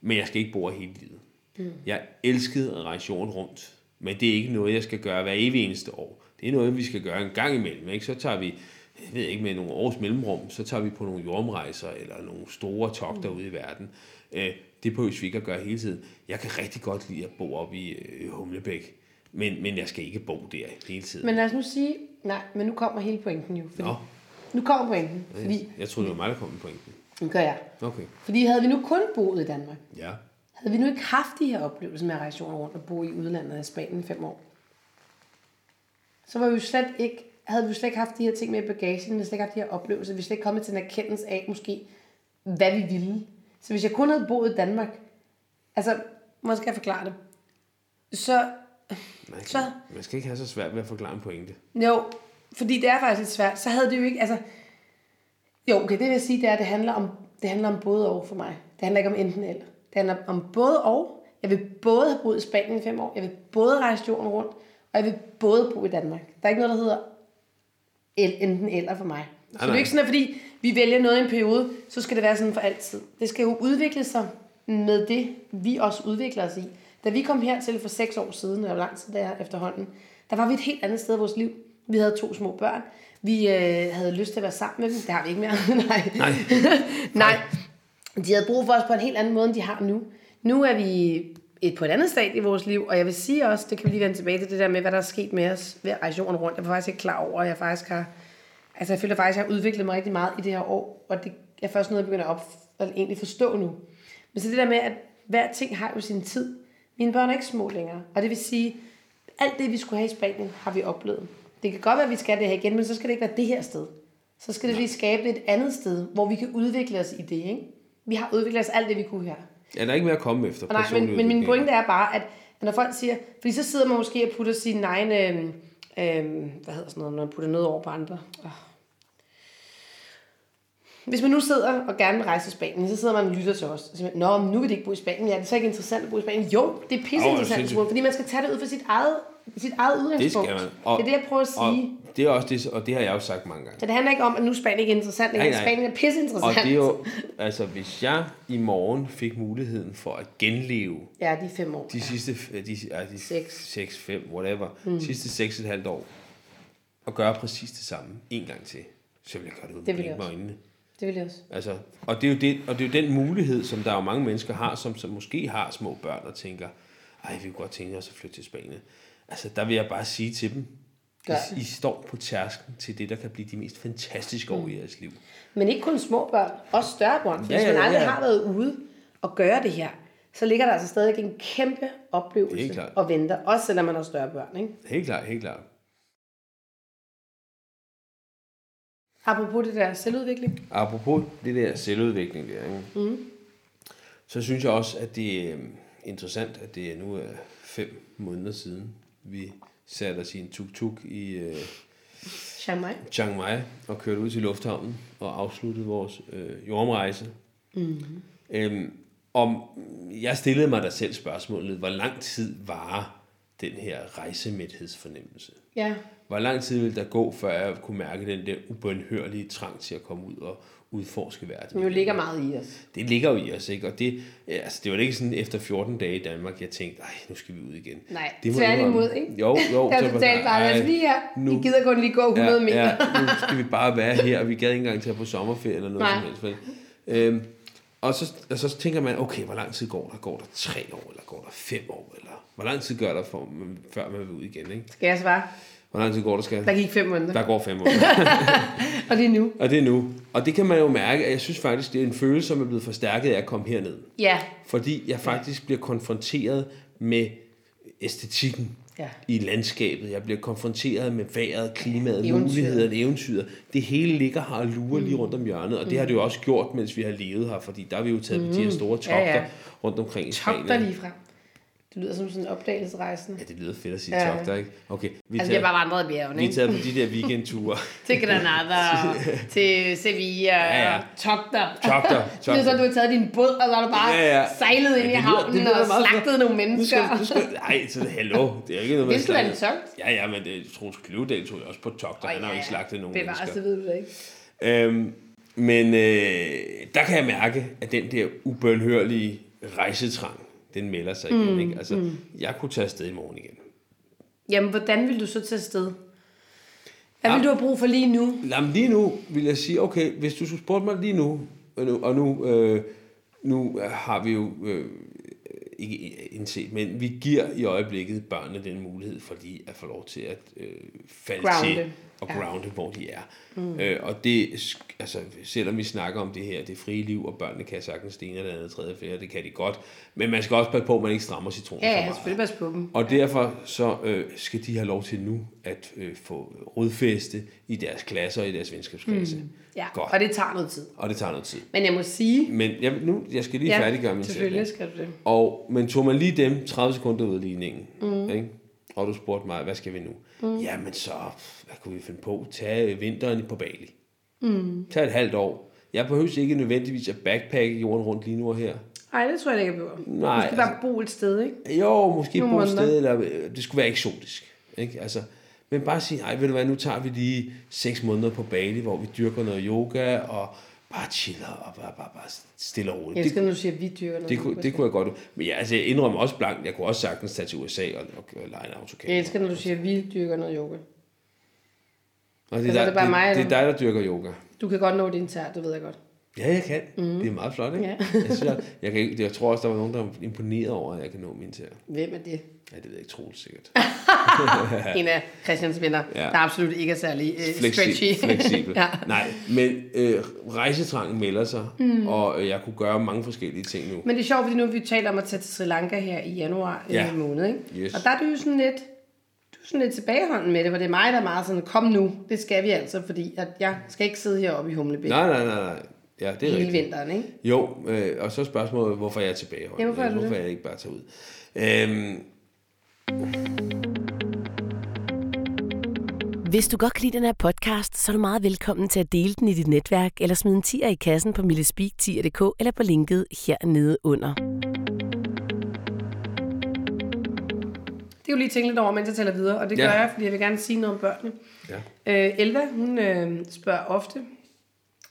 Men jeg skal ikke bo her hele livet. Mm. Jeg elskede at rejse jorden rundt. Men det er ikke noget, jeg skal gøre hver evig eneste år. Det er noget, vi skal gøre en gang imellem. Ikke? Så tager vi, jeg ved ikke, med nogle års mellemrum, så tager vi på nogle jordomrejser eller nogle store togter mm. ude i verden. Øh, det behøver vi ikke at gøre hele tiden. Jeg kan rigtig godt lide at bo oppe i øh, Humlebæk. Men, men jeg skal ikke bo der hele tiden. men lad os nu sige, nej, men nu kommer hele pointen jo. Fordi, Nå. Nu kommer pointen, fordi, Jeg troede, det var mig, der kom med pointen. nu gør jeg. Okay. Fordi havde vi nu kun boet i Danmark, Ja. havde vi nu ikke haft de her oplevelser med at rejse rundt og bo i udlandet af Spanien i fem år, så var vi jo slet ikke, havde vi slet ikke haft de her ting med i bagagen, vi havde slet ikke haft de her oplevelser, vi havde slet ikke kommet til en erkendelse af måske, hvad vi ville. Så hvis jeg kun havde boet i Danmark, altså, måske skal jeg forklare det, så, Man, kan, Så- man skal ikke have så svært ved at forklare en pointe. jo, fordi det er faktisk lidt svært, så havde det jo ikke, altså, jo, okay, det vil jeg sige, det er, det handler om, det handler om både og for mig. Det handler ikke om enten eller. Det handler om både og. Jeg vil både have boet i Spanien i fem år, jeg vil både rejse jorden rundt, og jeg vil både bo i Danmark. Der er ikke noget, der hedder enten eller for mig. Så det er nej. jo ikke sådan, at fordi vi vælger noget i en periode, så skal det være sådan for altid. Det skal jo udvikle sig med det, vi også udvikler os i. Da vi kom hertil for seks år siden, eller lang tid det er efterhånden, der var vi et helt andet sted i vores liv. Vi havde to små børn. Vi øh, havde lyst til at være sammen med dem. Det har vi ikke mere. Nej. Nej. Nej. De havde brug for os på en helt anden måde, end de har nu. Nu er vi et, på et andet stadie i vores liv, og jeg vil sige også, det kan vi lige vende tilbage til, det der med, hvad der er sket med os ved rejse jorden rundt. Jeg var faktisk ikke klar over, at jeg faktisk har, altså jeg føler faktisk, at jeg har udviklet mig rigtig meget i det her år, og det er først noget, jeg begynder at, op, at egentlig forstå nu. Men så det der med, at hver ting har jo sin tid. Mine børn er ikke små længere, og det vil sige, alt det, vi skulle have i Spanien, har vi oplevet. Det kan godt være, at vi skal det her igen, men så skal det ikke være det her sted. Så skal det lige skabe et andet sted, hvor vi kan udvikle os i det, ikke? Vi har udviklet os alt det, vi kunne her. Ja, der er ikke mere at komme efter. Nej, men, men min pointe er bare, at når folk siger, fordi så sidder man måske og putter sin egen, øh, øh, hvad hedder sådan noget, når man putter noget over på andre. Oh. Hvis man nu sidder og gerne vil rejse til Spanien, så sidder man og lytter til os. Og siger, Nå, men nu vil det ikke bo i Spanien. Ja, det er så ikke interessant at bo i Spanien. Jo, det er pisse interessant, sindssygt. fordi man skal tage det ud fra sit eget, sit eget Det udgangspunkt. skal man. Og, det er det, jeg prøver at sige. Og det, er også det, og det har jeg jo sagt mange gange. Så det handler ikke om, at nu er Spanien ikke interessant. Nej, Nej, nej. Spanien er pisse Og interessant. det er jo, altså hvis jeg i morgen fik muligheden for at genleve Ja, de fem år. de sidste, de, ja, de Seks. 6, 5, whatever, mm. sidste 6 et halvt år, og gøre præcis det samme en gang til, så vil jeg gøre det uden Det med også. øjnene. Det vil jeg også. Altså, og, det er jo det, og det er jo den mulighed, som der er jo mange mennesker har, som, som måske har små børn og tænker, ej, vi kunne godt tænke os at flytte til Spanien. Altså, der vil jeg bare sige til dem, Gør I, I står på tærsken til det, der kan blive de mest fantastiske år i jeres liv. Men ikke kun små børn, også større børn. For Ja, hvis ja, man aldrig ja. har været ude og gøre det her, så ligger der altså stadig en kæmpe oplevelse og venter, også selvom man har større børn. Ikke? Helt klart, helt klart. Apropos det der selvudvikling. Apropos det der selvudvikling der, ikke? Mm. så synes jeg også, at det er øh, interessant, at det nu er fem måneder siden, vi satte os i en tuk-tuk i øh, Chiang Mai. Chiang Mai og kørte ud til lufthavnen og afsluttede vores øh, jordomrejse. Mm. Øhm, om, jeg stillede mig da selv spørgsmålet, hvor lang tid var den her rejsemæthedsfornemmelse? Ja. Hvor lang tid ville der gå, før jeg kunne mærke den der ubønhørlige trang til at komme ud og udforske verden? Jo ligger meget i os. Det ligger jo i os, ikke? Og det, ja, altså, det var ikke sådan efter 14 dage i Danmark, jeg tænkte, nej, nu skal vi ud igen. Nej, det jeg tværtimod, ikke? Jo, jo. Der så var bare, ej, altså lige her, nu- vi gider kun lige gå 100 meter. Ja, ja, nu skal vi bare være her, og vi gad ikke engang tage på sommerferie eller noget Nej. som helst. Øhm, og, så, og så tænker man, okay, hvor lang tid går der? Går der tre år, eller går der fem år? Eller hvor lang tid gør der, for, før man vil ud igen? Ikke? Skal jeg svare? Hvor lang tid går der, skal? Der gik fem måneder. Der går fem år. Og det er nu. og det er nu. Og det kan man jo mærke, at jeg synes faktisk, det er en følelse, som er blevet forstærket af at komme herned. Ja. Fordi jeg faktisk bliver konfronteret med æstetikken Ja. i landskabet. Jeg bliver konfronteret med vejret, klimaet, Eventyret. mulighederne, eventyret. Det hele ligger her og lurer lige rundt om hjørnet, og det har det jo også gjort, mens vi har levet her, fordi der har vi jo taget mm. de her store togter Ja, ja. rundt omkring i Togter Spanien. lige frem. Det lyder som sådan en opdagelsesrejsende. Ja, det lyder fedt at sige Ja. togter, ikke? Okay, vi Altså, vi har taget, bare vandret i bjergene, vi er ikke? taget på de der weekendture. Til Granada, til Sevilla, Ja, ja. og Togter. Togter, Det er så, togter. du har taget din båd, og så har du bare Ja, ja. sejlet ind Ja, i det lyder- det havnen lyder og meget slagtet nogle skal, mennesker. skal, nej, så hallo, det er ikke noget, man Det skulle være en togt. Ja, ja, men det, Troels Kløvedal tog jo også på togter, han har jo ikke slagtet nogen Bevares, mennesker. det ved du da ikke. Øhm, men øh, der kan jeg mærke, at den der ubønhørlige rejsetrang, den melder sig igen. Mm, Ikke? Altså, jeg kunne tage afsted i morgen igen. Jamen, hvordan vil du så tage afsted? Hvad vil du have brug for lige nu? Jamen, lige nu vil jeg sige, okay, hvis du skulle spørge mig lige nu, og nu, og nu, øh, nu har vi jo øh, ikke indset, men vi giver i øjeblikket børnene den mulighed for lige at få lov til at øh, falde Grounde. til, og grounded, hvor de er. Mm. Øh, og det, altså, selvom vi snakker om det her, det frie liv, og børnene kan sagtens det ene eller andet, tredje, fjerde, det kan de godt, men man skal også passe på, at man ikke strammer citronen Ja, for ja, meget. selvfølgelig passe på dem. Og derfor så øh, skal de have lov til nu at øh, få rodfæste i deres klasser og i deres venskabsklasse. Mm. Ja, Godt. og det tager noget tid. Og det tager noget tid. Men jeg må sige... Men jeg, nu, jeg skal lige Ja, færdiggøre min selvfølgelig sætning. skal du det. Og, men tog man lige dem 30 sekunder ud af ligningen, mm. ikke? Og du spurgte mig, hvad skal vi nu? Mm. Jamen så, hvad kunne vi finde på? Tag vinteren på Bali. Mm. Tag et halvt år. Jeg behøver ikke nødvendigvis at backpacke jorden rundt lige nu og her. Nej, det tror jeg ikke, jeg behøver. Nej, skal bare bo et sted, ikke? Jo, måske Nogle bo et sted, eller øh, det skulle være eksotisk. Ikke? Altså, men bare sige, ej, ved du hvad, nu tager vi lige seks måneder på Bali, hvor vi dyrker noget yoga, og bare chiller, og bare, bare, bare stille og roligt. Jeg Det, skal nu sige, at vi dyrker noget. det, kunne, det kunne jeg godt. Men jeg, altså, jeg indrømmer også blankt, jeg kunne også sagtens tage til USA og, og, og lege en autocamp. Jeg elsker, når du siger, at vi dyrker noget yoga. Og det, er er dig, det bare det, mig, det, er dig, der dyrker yoga. Du kan godt nå din tær, det ved jeg godt. Ja, jeg kan. Mm. Det er meget flot, ikke? Ja. jeg, synes, jeg, jeg, kan jeg tror også, der var nogen, der var imponeret over, at jeg kan nå min til. Hvem er det? Ja, det ved jeg ikke, Troels sikkert. En af Christians venner, Ja. der absolut ikke er særlig øh, Flexi- stretchy. fleksibel. ja. Nej, men øh, rejsetrangen melder sig, mm. og øh, jeg kunne gøre mange forskellige ting nu. Men det er sjovt, fordi nu vi talt om at tage til Sri Lanka her i januar Ja. ja. måned, ikke? Yes. Og der er du jo sådan lidt, du sådan lidt tilbageholden med det, hvor det er mig, der er meget sådan, kom nu, det skal vi altså, fordi at jeg skal ikke sidde heroppe i Humlebæk Nej, nej, nej, nej. Ja, det er hele rigtigt. vinteren, ikke? Jo, øh, og så spørgsmålet, hvorfor jeg er tilbageholdt. Ja, hvorfor er du hvorfor det? jeg ikke bare tager ud. Øhm, Hvis du godt kan lide den her podcast, så er du meget velkommen til at dele den i dit netværk, eller smide en tier i kassen på millespeak10.dk, eller på linket hernede under. Det er jo lige tænkt lidt over, mens jeg taler videre, og det gør Ja. jeg, fordi jeg vil gerne sige noget om børnene. ja. Øh, Elva, hun øh, spørger ofte,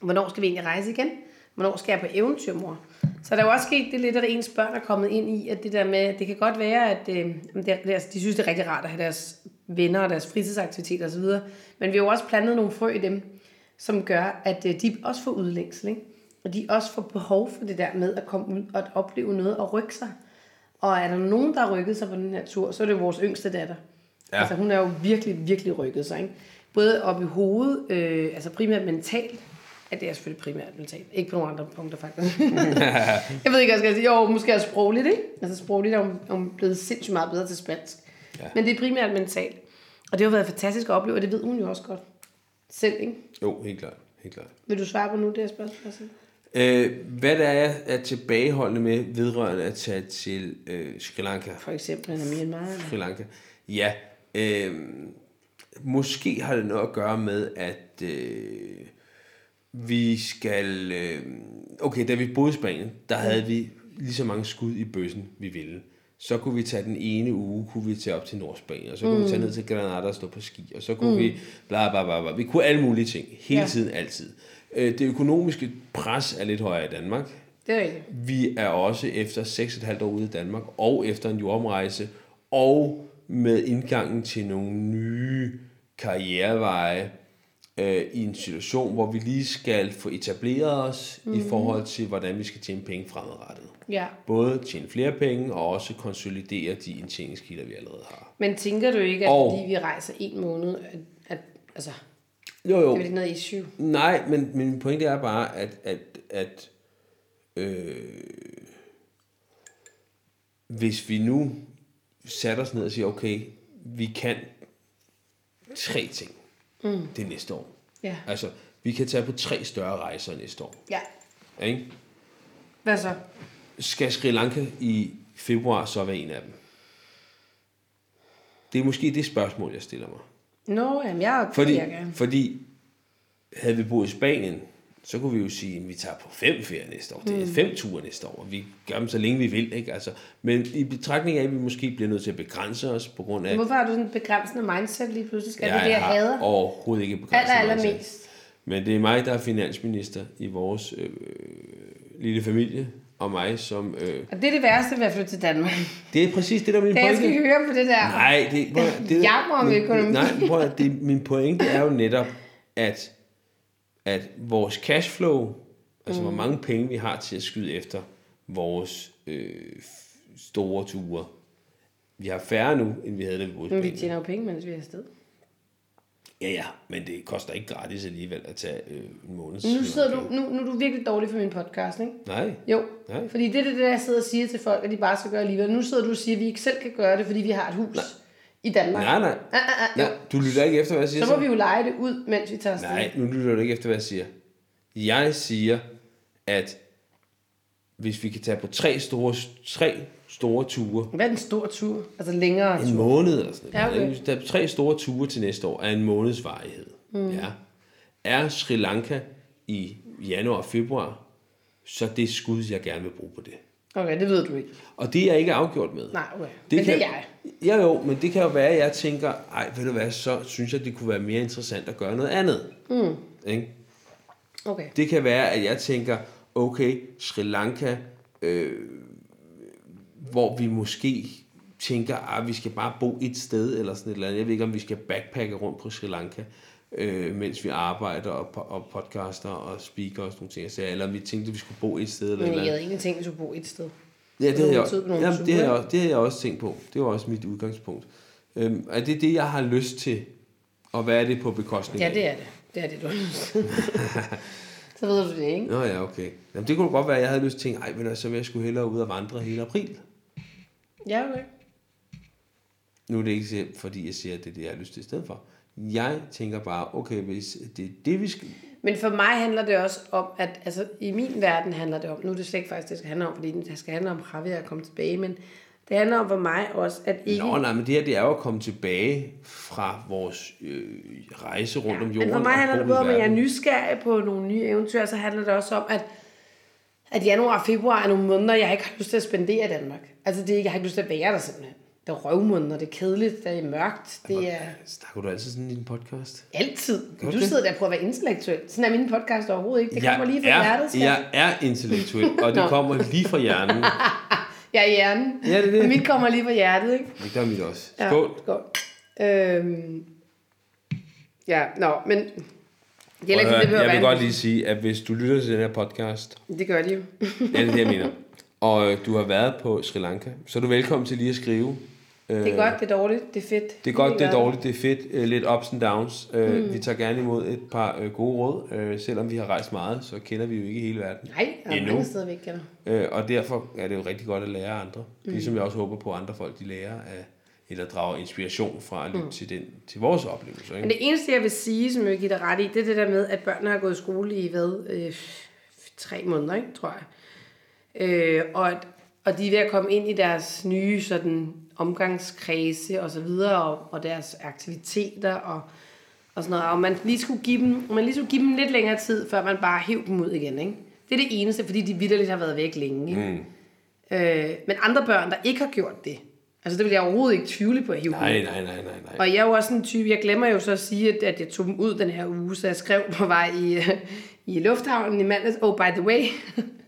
hvornår skal vi egentlig rejse igen? Hvornår skal jeg på eventyr, mor? Så der er jo også sket det lidt, at ens børn er kommet ind i, at det der med, at det kan godt være, at øh, det altså, de synes, det er rigtig rart at have deres venner og deres fritidsaktiviteter osv. Men vi har jo også plantet nogle frø i dem, som gør, at øh, de også får udlængsel, ikke? Og de også får behov for det der med at komme ud og at opleve noget og rykke sig. Og er der nogen, der har rykket sig på den her tur, så er det vores yngste datter. Ja. Ja. Altså hun er jo virkelig, virkelig rykket sig. Ikke? Både op i hovedet, øh, altså primært mentalt, at det er selvfølgelig primært mentalt, ikke på nogle andre punkter faktisk. jeg ved ikke, hvad jeg skal sige. Jo, måske også sprogligt, ikke? Altså sprogligt er hun, er hun blevet sindssygt meget bedre til spansk. Ja. Men det er primært mentalt. Og det har været fantastisk at opleve, og det ved hun jo også godt. Selv, ikke? Jo, helt klart. Helt klart. Vil du svare på nu, det her spørgsmål? Øh, hvad der er, er tilbageholdende med vedrørende at tage til øh, Sri Lanka? For eksempel, eller Myanmar. Eller? Sri Lanka. Ja, øh, måske har det noget at gøre med, at øh, vi skal... Øh, okay, da vi boede i Spanien, der havde vi lige så mange skud i bøssen, vi ville. Så kunne vi tage den ene uge, kunne vi tage op til Nordspanien, og så kunne mm. vi tage ned til Granada og stå på ski, og så kunne mm. vi bla bla bla bla. Vi kunne alle mulige ting, hele Ja. tiden, altid. Øh, det økonomiske pres er lidt højere i Danmark. Det er rigtigt. Vi er også efter 6,5 år ude i Danmark, og efter en jordomrejse, og med indgangen til nogle nye karriereveje, øh, i en situation, hvor vi lige skal få etableret os mm. i forhold til, hvordan vi skal tjene penge fremadrettet. Ja. Både tjene flere penge, og også konsolidere de indtjeningskilder, vi allerede har. Men tænker du ikke, at Og- fordi vi rejser en måned, at, at altså, Jo, jo. det er ikke noget issue? Nej, men, men min pointe er bare, at, at, at øh, hvis vi nu satte os ned og siger, okay, vi kan tre ting mm. det næste år. Ja. Altså, vi kan tage på tre større rejser næste år. Ja. Ikke? Hvad så? Skal Sri Lanka i februar så være en af dem? Det er måske det spørgsmål, jeg stiller mig. Nå, jamen, jeg Fordi, jeg gerne. fordi havde vi boet i Spanien, så kunne vi jo sige, at vi tager på fem ferier næste år. Det er fem ture næste år, og vi gør dem så længe vi vil. Ikke? Altså, men i betragtning af, at vi måske bliver nødt til at begrænse os på grund af... Hvorfor har du sådan en begrænsende mindset lige pludselig? Skal det det, jeg jeg hader? overhovedet ikke begrænset Aller, mindset. allermest. Men det er mig, der er finansminister i vores øh, lille familie, og mig som... Øh, Og det er det værste ved at flytte til Danmark. det er præcis det, der er min Da jeg skal pointe. høre på det der. Nej, det, prøv, det min- økonomi. Nej, prøv, at- det, min pointe er jo netop, at, at vores cashflow, altså Mm. hvor mange penge vi har til at skyde efter vores øh, store ture, vi har færre nu, end vi havde, boede i Men vi tjener jo penge, mens vi er afsted. Ja, ja, men det koster ikke gratis alligevel at tage øh, en måneds... Nu, sidder du, nu, nu er du virkelig dårlig for min podcast, ikke? Nej. Jo, Nej. fordi det er det, der jeg sidder og siger til folk, at de bare skal gøre alligevel. Nu sidder du og siger, at vi ikke selv kan gøre det, fordi vi har et hus nej. I Danmark. Nej, nej. Ah, ah, ah, nej. Du lytter ikke efter, hvad jeg siger. Så må vi jo lege det ud, mens vi tager afsted. Nej, nu lytter du ikke efter, hvad jeg siger. Jeg siger, at hvis vi kan tage på tre store, tre store ture, Hvad er den store tur? Altså længere en tur. måned eller sådan Ja, noget, okay. hvis der er tre store ture til næste år af en måneds varighed, mm. ja, er Sri Lanka i januar og februar, så det skud, jeg gerne vil bruge på det. Okay, det ved du ikke. Og det er jeg ikke afgjort med. Nej, okay. Det men kan, det er jeg. Ja jo, men det kan jo være, at jeg tænker, ej, ved du hvad, så synes jeg, det kunne være mere interessant at gøre noget andet. Mm. Ikke? Okay. Det kan være, at jeg tænker, okay, Sri Lanka, øh, hvor vi måske tænker, at vi skal bare bo et sted, eller sådan et eller andet. Jeg ved ikke, om vi skal backpacke rundt på Sri Lanka, øh, mens vi arbejder og, og podcaster og speaker og sådan nogle ting. Så, eller vi tænkte, at vi skulle bo et sted, eller Men eller jeg andet. havde egentlig tænkt, at vi skulle bo et sted. Ja, det har jeg, nogle jamen, det, har jeg, også- det har jeg også tænkt på. Det var også mit udgangspunkt. Øhm, er det det, jeg har lyst til? Og hvad er det på bekostning Ja, af? det er det. Det er det, du har lyst til. Så ved du det, ikke? Nå ja, okay. Jamen, det kunne godt være, at jeg havde lyst til at tænke, ej, men altså, jeg skulle hellere ud og vandre hele april. Ja, okay. Nu er det ikke fordi jeg siger, at det er det, jeg har lyst til i stedet for. Jeg tænker bare, okay, hvis det er det, vi skal... Men for mig handler det også om, at altså, i min verden handler det om, nu er det slet ikke faktisk, det skal handle om, fordi det skal handle om Javier at komme tilbage, men det handler om for mig også, at ikke... Nå, nej, men det her, det er jo at komme tilbage fra vores øh, rejse rundt om jorden. Men for mig handler det både om, at jeg er nysgerrig på nogle nye eventyr, så handler det også om, at, at januar og februar er nogle måneder, jeg ikke har lyst til at spendere i Danmark. Altså, det jeg har ikke lyst til at være der simpelthen. Det er røvmåneder, det er kedeligt, det er mørkt, det er Snakker du altid sådan i din podcast? altid. Gør Du sidder der og prøver at være intellektuel. Sådan er min podcast overhovedet ikke. Det jeg kommer lige fra er, hjertet, skal. Jeg er intellektuel, og det kommer lige fra hjernen. Jeg er hjernen. Ja, det er det. Og mit kommer lige fra hjertet, ikke? Det gør mit også. Skål. Ja, skål. Øhm, ja, nå, men... Det er ikke, det jeg vil godt lige sige, at hvis du lytter til den her podcast, Det gør de jo. ja, det er det, jeg mener, og øh, du har været på Sri Lanka, så er du velkommen til lige at skrive. Det er godt, det er dårligt, det er fedt. Det er godt, det er dårligt, det er fedt, øh, lidt ups and downs. Mm. Vi tager gerne imod et par øh, gode råd. Øh, Selvom vi har rejst meget, så kender vi jo ikke hele verden. Nej, der er Endnu. mange steder, vi ikke kender. Øh, Og derfor er det jo rigtig godt at lære andre. Mm. Ligesom jeg også håber på, at andre folk de lærer af, eller drager inspiration fra at lytte mm. til, den, til vores oplevelser. Men Ikke? det eneste, jeg vil sige, som jeg vil give dig ret i, det er det der med, at børnene har gået i skole i, hvad, øh, tre måneder, ikke, tror jeg. Øh, og, at- og de er ved at komme ind i deres nye sådan, omgangskredse og så videre, og, og deres aktiviteter og, og sådan noget. Og man lige skulle give dem, man lige skulle give dem lidt længere tid, før man bare hæv dem ud igen, ikke? Det er det eneste, fordi de vidderligt har været væk længe, ikke? Mm. Øh, men andre børn, der ikke har gjort det, altså det vil jeg overhovedet ikke tvivle på at hive Nej, nej, nej, nej, nej. og jeg er jo også en type, jeg glemmer jo så at sige, at, at jeg tog dem ud den her uge, så jeg skrev på vej i, i lufthavnen i mandags, oh by the way,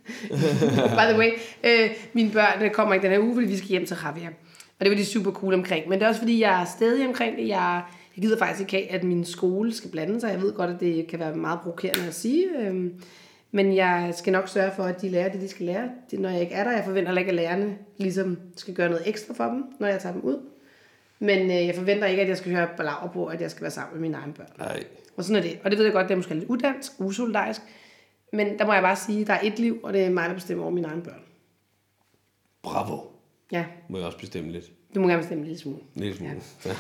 by the way, øh, mine børn kommer ikke den her uge, fordi vi skal hjem til Javier. Og det var de super cool omkring. Men det er også fordi, jeg er stadig omkring det. Jeg, jeg gider faktisk ikke have, at min skole skal blande sig. Jeg ved godt, at det kan være meget provokerende at sige. Øh, men jeg skal nok sørge for, at de lærer det, de skal lære, det, når jeg ikke er der. Jeg forventer heller ikke, at lærerne ligesom skal gøre noget ekstra for dem, når jeg tager dem ud. Men øh, jeg forventer ikke, at jeg skal høre balaver på, at jeg skal være sammen med mine egne børn. nej. Og sådan er det. Og det ved jeg godt, det er måske lidt udansk, usolidarisk. Men der må jeg bare sige, at der er et liv, og det er mig, der bestemmer over mine egne børn. Bravo. Ja, Må jeg også bestemme lidt. du må gerne bestemme en lille smule. En lille smule. Hvad,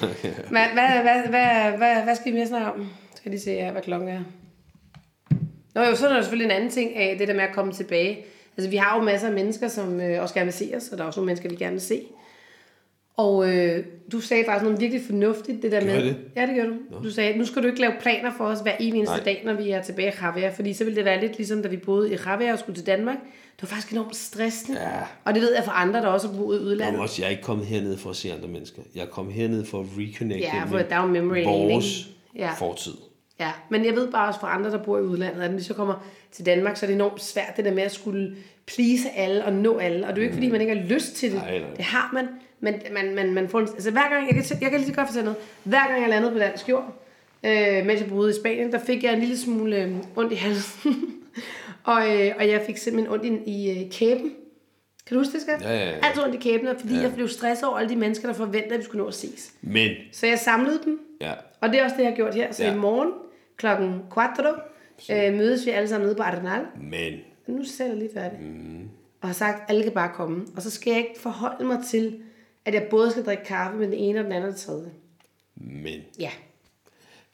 hvad, hvad, hvad, hvad, hvad skal vi mere snakke om? Skal lige se her, hvad klokken er. Nå jo, så er der selvfølgelig en anden ting af det der med at komme tilbage. Altså vi har jo masser af mennesker, som øh, også gerne vil se os, og der er også nogle mennesker, vi gerne vil se. Og øh, du sagde faktisk noget virkelig fornuftigt, det der Gjorde med... det? Ja, det gør du. Du sagde, nu skal du ikke lave planer for os hver eneste Nej. dag, når vi er tilbage i Javier, fordi så vil det være lidt ligesom, da vi boede i Javier og skulle til Danmark. Det var faktisk enormt stressende. Ja. Og det ved jeg fra andre, der også har boet i udlandet. Jamen også, jeg er ikke kommet herned for at se andre mennesker. Jeg er kommet herned for at reconnecte Ja, for med der er jo memory vores? Ja. fortid. Ja, men jeg ved bare også fra andre, der bor i udlandet, at når de så kommer til Danmark, så er det enormt svært det der med at skulle please alle og nå alle. Og det er jo ikke, fordi man ikke har lyst til det. Nej, nej. Det har man. Men man, man, man får en, altså hver gang, jeg kan, jeg kan lige så godt fortælle noget, hver gang jeg landede på dansk jord, øh, mens jeg boede i Spanien, der fik jeg en lille smule øh, ondt i halsen. og, øh, og jeg fik simpelthen ondt i, i øh, kæben. Kan du huske det, skat? Ja, ja, ja. Altid ondt i kæben, fordi ja. jeg blev stresset over alle de mennesker, der forventede, at vi skulle nå at ses. Men, Så jeg samlede dem, ja, Og det er også det, jeg har gjort her. Så Ja. i morgen klokken 4 øh, mødes vi alle sammen nede på Ardenal. Men, Nu er jeg lige færdig. Mm. Og har sagt, at alle kan bare komme. Og så skal jeg ikke forholde mig til, at jeg både skal drikke kaffe med den ene og den anden og den tredje. men, Ja.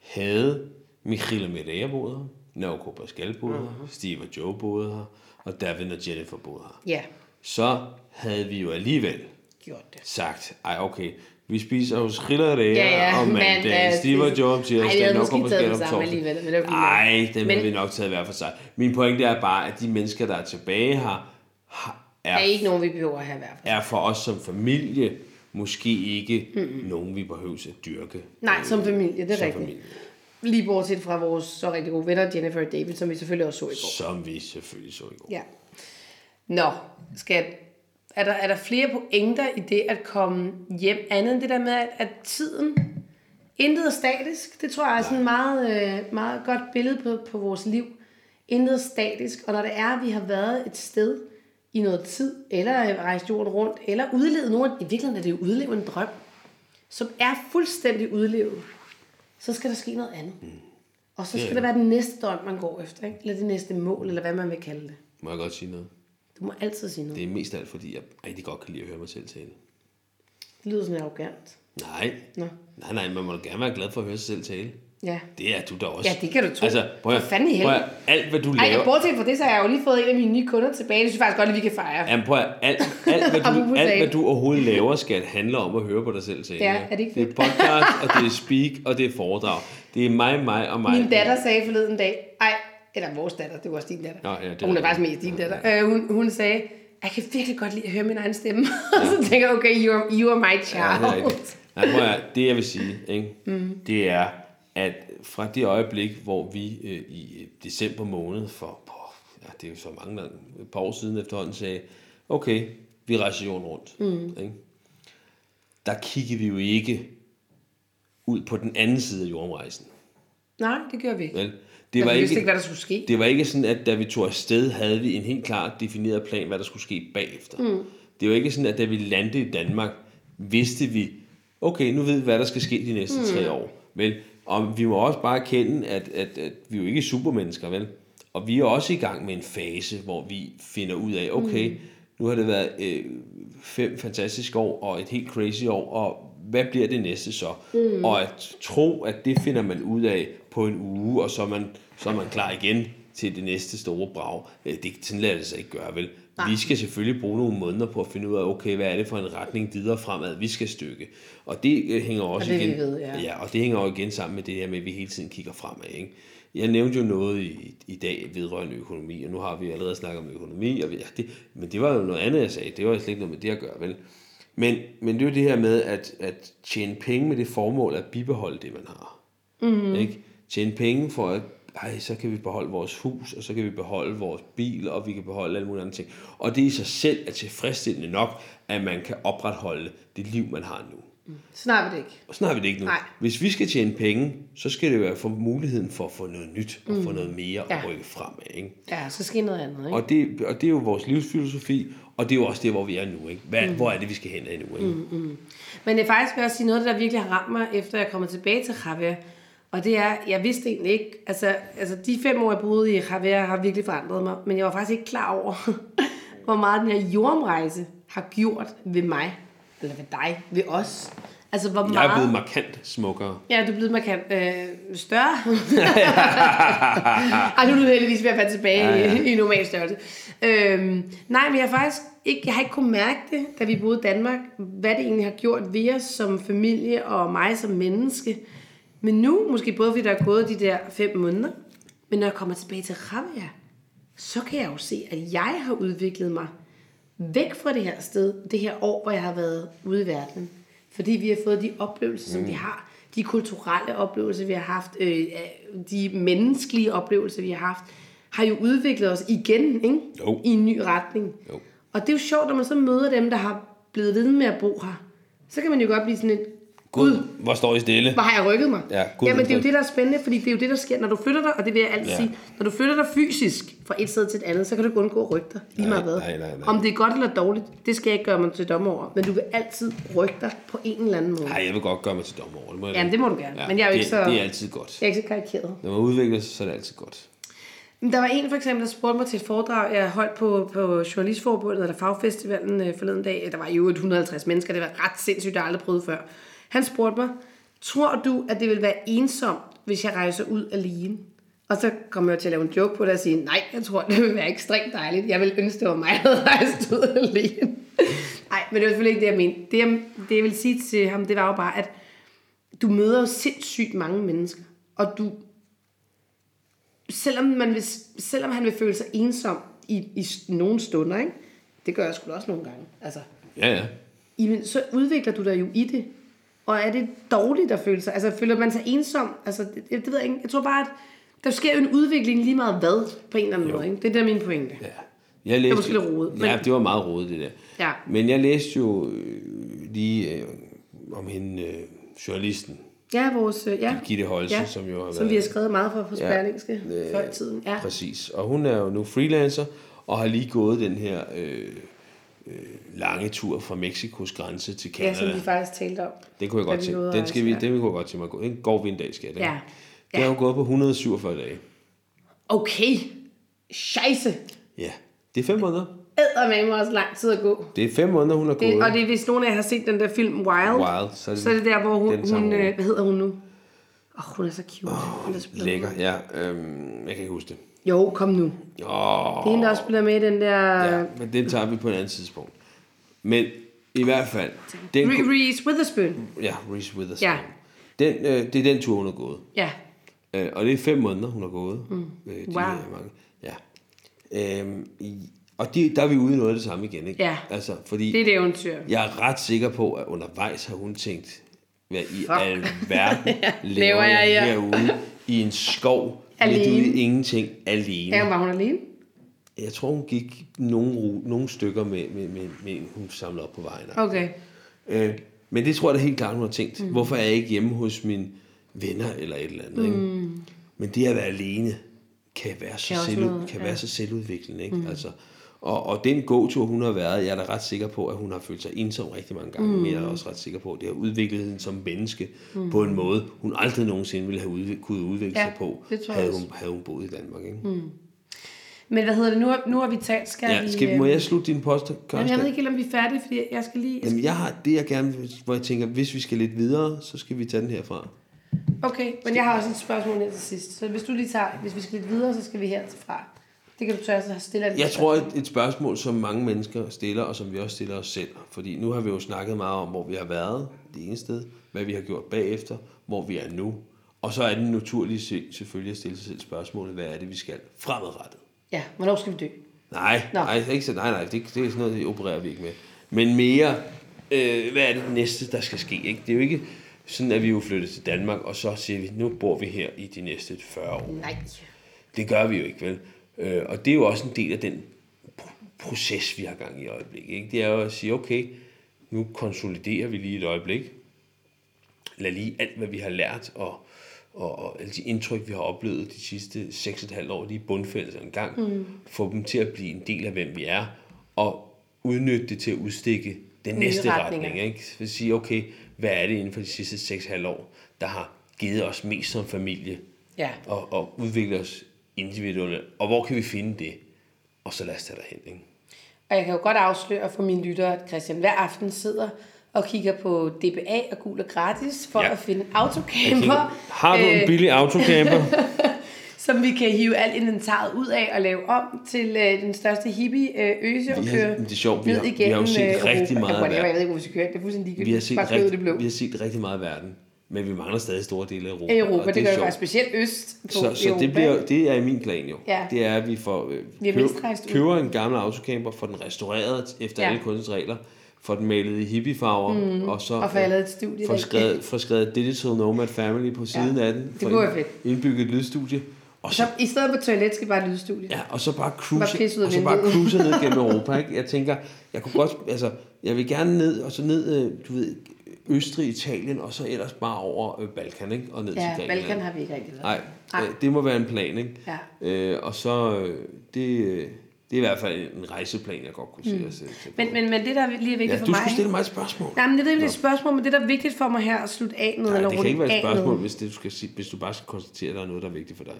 havde Michaela Mireia boet her, Naoko Pascal Mhm. her, Steve og Joe boet her, og Davin og Jennifer boet her, Ja, så havde vi jo alligevel gjort det. sagt, ej okay, vi spiser hos Rillerea Ja, ja, om men, mandag, øh, Steve og det- Joe om Ej, vi havde tirsdag, måske taget Pascal dem om sammen torsdag. alligevel, men det var fint nok. Nej, dem Men- har vi nok taget hver for sig. Min pointe er bare, at de mennesker, der er tilbage her, har- er er, ikke nogen, vi behøver at have fald. er for os som familie måske ikke mm nogen, vi behøver at dyrke. Nej, som familie, det er Som rigtigt. familie. Lige bortset fra vores så rigtig gode venner, Jennifer og David, som vi selvfølgelig også så i går. Som vi selvfølgelig så i går. Ja. Nå, skat. Er der, er der flere pointer i det at komme hjem, andet end det der med, at, at tiden, intet er statisk. Det tror jeg er sådan et meget, øh, meget godt billede på, på vores liv. Intet er statisk, og når det er, at vi har været et sted i noget tid, eller rejst jorden rundt, eller udlevet nogen, i virkeligheden er det jo udlevet en drøm, som er fuldstændig udlevet, så skal der ske noget andet. Mm. Og så skal det være den næste drøm, man går efter, ikke? eller det næste mål, eller hvad man vil kalde det. Må jeg godt sige noget? Du må altid sige noget. Det er mest af alt, fordi jeg rigtig godt kan lide at høre mig selv tale. Det lyder sådan arrogant. Nej. Nå. Nej, nej, man må da gerne være glad for at høre sig selv tale. Ja. Det er du da også. Ja, det kan du tro. Altså, prøv at, For fanden i prøv at, helvede. alt hvad du Ej, laver... jeg bortset fra det, så har jeg jo lige fået en af mine nye kunder tilbage. Det synes jeg faktisk godt, at vi kan fejre. Jamen prøv at, alt, alt, hvad du, alt, hvad du overhovedet laver, skal handle om at høre på dig selv tale. Ja, er det ikke Det er fedt? podcast, og det er speak, og det er foredrag. Det er mig, mig og mig. Min datter sagde forleden dag, ej, eller vores datter, det var også din datter. Nå, ja, det hun er faktisk mest din datter. Øh, hun, hun sagde, jeg kan virkelig godt lide at høre min egen stemme. og så tænker jeg, okay, you are, you are my Ja, det er child. Nej, prøv at, det jeg vil sige, ikke? Mm. det er, at fra det øjeblik, hvor vi øh, i december måned for, på, ja, det er jo så mange et par år siden efterhånden, sagde, okay, vi rejser jorden rundt. Mm. Ikke? Der kiggede vi jo ikke ud på den anden side af jordrejsen. Nej, det gør vi ikke. Vel? Det Det var vi vidste ikke, ikke, hvad der skulle ske. det var ikke sådan, at da vi tog afsted, havde vi en helt klart defineret plan, hvad der skulle ske bagefter. Mm. Det var ikke sådan, at da vi landede i Danmark, vidste vi, okay, nu ved vi, hvad der skal ske de næste mm. tre år. Vel? Og vi må også bare erkende, at, at, at vi er jo ikke supermennesker, vel? Og vi er også i gang med en fase, hvor vi finder ud af, okay, mm. nu har det været øh, fem fantastiske år, og et helt crazy år, og hvad bliver det næste så? Mm. Og at tro, at det finder man ud af på en uge, og så er man, så er man klar igen til det næste store brag. Øh, Det, sådan lader det sig ikke gøre, vel? Nej. Vi skal selvfølgelig bruge nogle måneder på at finde ud af, okay, hvad er det for en retning videre fremad, vi skal stykke. Og det øh, hænger også Og det igen, ved, ja. ja, og det hænger jo igen sammen med det her med, at vi hele tiden kigger fremad. Ikke? Jeg nævnte jo noget i, i dag vedrørende økonomi, og nu har vi allerede snakket om økonomi, og ja, det, men det var jo noget andet, jeg sagde. Det var slet ikke noget med det at gøre, vel? Men, men det er jo det her med at, at tjene penge med det formål at bibeholde det, man har. Mm. Ikke? Tjene penge for at ej, så kan vi beholde vores hus, og så kan vi beholde vores bil, og vi kan beholde alle mulige andre ting. Og det i sig selv er tilfredsstillende nok, at man kan opretholde det liv, man har nu. Sådan har vi det ikke. Og har vi det ikke nu. Nej. Hvis vi skal tjene penge, så skal det være for muligheden for at få noget nyt, og få noget mere Ja. at rykke fremad. Ikke? Ja, så sker noget andet, ikke? Og, det, og det er jo vores livsfilosofi, og det er jo også det, hvor vi er nu. Ikke? Hvad, mm. Hvor er det, vi skal hen nu? Ikke? Mm. Men det er faktisk også sige noget, der virkelig har ramt mig, efter jeg er kommet tilbage til Javier. Og det er, jeg vidste egentlig ikke, altså, altså de fem år, jeg boede i Javier, har virkelig forandret mig. Men jeg var faktisk ikke klar over, hvor meget den her jordomrejse har gjort ved mig. Eller ved dig, ved os. Altså, hvor meget... Jeg er blevet markant smukkere. Ja, du er blevet markant øh, større. Ej, nu er du heldigvis ved at være tilbage ja, ja. i, i normal størrelse. Øhm, nej, men jeg har faktisk ikke, jeg har ikke kunnet mærke det, da vi boede i Danmark, hvad det egentlig har gjort ved os som familie og mig som menneske. Men nu, måske både fordi der er gået de der fem måneder, men når jeg kommer tilbage til Javier, så kan jeg jo se, at jeg har udviklet mig væk fra det her sted, det her år, hvor jeg har været ude i verden. Fordi vi har fået de oplevelser, som vi har. De kulturelle oplevelser, vi har haft. Øh, de menneskelige oplevelser, vi har haft. Har jo udviklet os igen, ikke? Jo. I en ny retning. Jo. Og det er jo sjovt, når man så møder dem, der har blevet ved med at bo her. Så kan man jo godt blive sådan lidt, Gud, hvor står I stille? Hvor har jeg rykket mig? Ja, gud, Jamen, det er jo det, der er spændende, fordi det er jo det, der sker, når du flytter dig, og det vil jeg altid Ja. ja. sige, når du flytter dig fysisk fra et sted til et andet, så kan du ikke undgå at rykke dig, lige meget hvad. nej, nej, nej. Om det er godt eller dårligt, det skal jeg ikke gøre mig til dommer over, men du vil altid rykke dig på en eller anden måde. Nej, jeg vil godt gøre mig til dommer over det. Må jeg Jamen, det må du gerne, men jeg er jo ikke det, så- Det er altid godt. Jeg er ikke så karikeret. Når man udvikler sig, så er det altid godt. Der var en for eksempel, der spurgte mig til et foredrag, jeg holdt på, på Journalistforbundet, eller Fagfestivalen øh, forleden dag. Der var jo 150 mennesker, det var ret sindssygt, jeg aldrig prøvet før. Han spurgte mig, tror du, at det vil være ensomt, hvis jeg rejser ud alene? Og så kom jeg til at lave en joke på det og sige, nej, jeg tror, det vil være ekstremt dejligt. Jeg vil ønske, det var mig, der havde rejst ud alene. Nej, men det var selvfølgelig ikke det, jeg mente. Det, jeg, det, jeg vil sige til ham, det var jo bare, at du møder jo sindssygt mange mennesker. Og du, selvom, man vil, selvom han vil føle sig ensom i, i nogle stunder, ikke? det gør jeg sgu også nogle gange, altså, Ja, ja. jamen, så udvikler du dig jo i det. Og er det dårligt at føle sig? Altså, føler man sig ensom? Altså, det, det, det ved jeg ikke. Jeg tror bare, at der sker jo en udvikling lige meget hvad, på en eller anden måde. Ikke? Det er der min pointe. ja. Jeg læste, måske lidt rodet, Ja, det var meget rodet, det der. Ja. Men jeg læste jo øh, lige øh, om hende, øh, journalisten, Ja, vores... øh, Ja, Gitte Holse, ja, som jo har som været- vi har skrevet meget for på. Sperlingske ja. før i tiden. Ja. Præcis. Og hun er jo nu freelancer, og har lige gået den her øh, øh, lange tur fra Mexikos grænse til ja, som Canada. vi faktisk talte om. Den kunne jeg godt at Den skal vi, den kunne jeg godt til mig at gå. Den går vi en dag, skal jeg. Ja. Den har jo gået på 147 dage. Okay. Scheisse. Ja. Det er fem måneder. Æder også lang tid at gå. Det er fem måneder, hun har gået. Det, og det er, hvis nogen af jer har set den der film Wild, Wild, så er det- så er det der, hvor hun, hun øh, hvad hedder hun nu? Åh, oh, hun er så cute. Oh, der spiller Lækker, ja. Øhm, jeg kan ikke huske det. Jo, kom nu. Åh, Det er hende, der også spiller med i den der... ja, men den tager vi på et andet tidspunkt. Men i hvert fald, den, Re- Reese Witherspoon. ja, Reese Witherspoon. Ja. Den, øh, det er den tur, hun har gået. Ja. Øh, og det er fem måneder, hun har gået. Mm. Øh, de Wow. mange. Ja. Øhm, i, og de, der er vi ude i noget af det samme igen, ikke? Ja. Altså, fordi Det er et eventyr. jeg er ret sikker på, at undervejs har hun tænkt, hvad i Fuck. alverden laver Laver jeg her? herude i en skov, Alene. ude i ingenting, alene. Ja, var hun alene? Jeg tror, hun gik nogle, nogle stykker med, med, med, med hun samlede op på vejen. Okay. Øh, men det tror jeg da helt klart, hun har tænkt. Mm. Hvorfor er jeg ikke hjemme hos mine venner eller et eller andet? Mm. Ikke? Men det at være alene kan være så, Kan selv, noget, kan ja. være så selvudviklende. Ikke? Mm. Altså, og, og den gåtur, hun har været, jeg er da ret sikker på, at hun har følt sig ensom rigtig mange gange. Mm. Men jeg er også ret sikker på, at det har udviklet hende som menneske mm. på en måde, hun aldrig nogensinde ville have udviklet, kunne udvikle Ja, sig på, jeg havde hun, havde hun boet i Danmark. Ikke? Mm. Men hvad hedder det? Nu nu har vi talt. Skal Ja, vi, skal, må øh, jeg slutte din post? Jamen, jeg ved ikke helt, om vi er færdige, fordi jeg skal lige... Jamen, jeg har det, jeg gerne vil, hvor jeg tænker, hvis vi skal lidt videre, så skal vi tage den herfra. Okay, men jeg har også et spørgsmål her til sidst. Så hvis du lige tager... Hvis vi skal lidt videre, så skal vi herfra. Det kan du tørre sig stille Jeg tror, et, et spørgsmål, som mange mennesker stiller, og som vi også stiller os selv. Fordi nu har vi jo snakket meget om, hvor vi har været det ene sted, hvad vi har gjort bagefter, hvor vi er nu. Og så er det naturligt se- selvfølgelig at stille sig selv spørgsmålet, hvad er det, vi skal fremadrettet? Ja, hvornår skal vi dø? Nej, Nå. nej, ikke så, nej, nej det, det er sådan noget, det opererer vi ikke med. Men mere, øh, hvad er det næste, der skal ske? Ikke? Det er jo ikke sådan, at vi jo flyttet til Danmark, og så siger vi, nu bor vi her i de næste 40 år. Nej. Det gør vi jo ikke, vel? Øh, og det er jo også en del af den pr- proces, vi har gang i i øjeblikket. Ikke? Det er jo at sige, okay, nu konsoliderer vi lige et øjeblik. Lad lige alt, hvad vi har lært, og, og, og alle de indtryk, vi har oplevet de sidste 6,5 år, de bundfældet en gang. Mm. Få dem til at blive en del af, hvem vi er, og udnytte det til at udstikke den Nye næste retning. Ikke? For at sige, okay, hvad er det inden for de sidste 6,5 år, der har givet os mest som familie, Ja. og, og udvikle os individuelt. Og hvor kan vi finde det? Og så lad os tage derhen. Ikke? Og jeg kan jo godt afsløre for mine lyttere, at Christian hver aften sidder og kigger på DBA og gul og gratis for Ja. at finde autocamper, Har du en øh, billig autocamper? som vi kan hive alt inventaret ud af og lave om til øh, den største hippie øh, øse og køre det er sjovt, vi ned har- vi har jo set øh, rigtig Europa. meget af Whatever, verden. Jeg ved ikke, hvor vi skal køre. Det er fuldstændig ligegyldigt. vi, har set i det rigtig, blå. vi har set rigtig meget af verden, men vi mangler stadig store dele af Europa. Europa, det, det gør jo sjovt. faktisk specielt øst på Så, så Europa. det, bliver, det er i min plan jo. Ja. Det er, at vi får øh, Vi ud. køber en gammel autocamper, får den restaureret efter Ja. alle kunstens regler, får den malet i hippiefarver, mm. og så Og får et studie, får skrevet, får skrevet Digital Nomad Family på siden Ja. af den. Det kunne være fedt. Indbygget et lydstudie, Og så, Så i stedet for toilet skal bare lydstudie. ja, og så bare Bare cruise, ud af og så bare cruise ned gennem Europa. Ikke? Jeg tænker, jeg kunne godt, altså, jeg vil gerne ned, og så ned, øh, du ved, Østrig, Italien, og så ellers bare over øh, Balkan, ikke? Og ned Ja, til Grækenland. Balkan har vi ikke rigtig været. Nej, Nej. øh, det må være en plan, ikke? Ja. Øh, og så, det, det er i hvert fald en rejseplan, jeg godt kunne se. Mm. Men, men, men det, der er lige er vigtigt ja, for du mig... skulle stille mig et spørgsmål. Nej, men det er ikke et spørgsmål, men det, der er vigtigt for mig her at slutte af med, Nej, eller det kan ikke være et spørgsmål, hvis, det, du skal sige, hvis du bare skal konstatere, at der er noget, der er vigtigt for dig.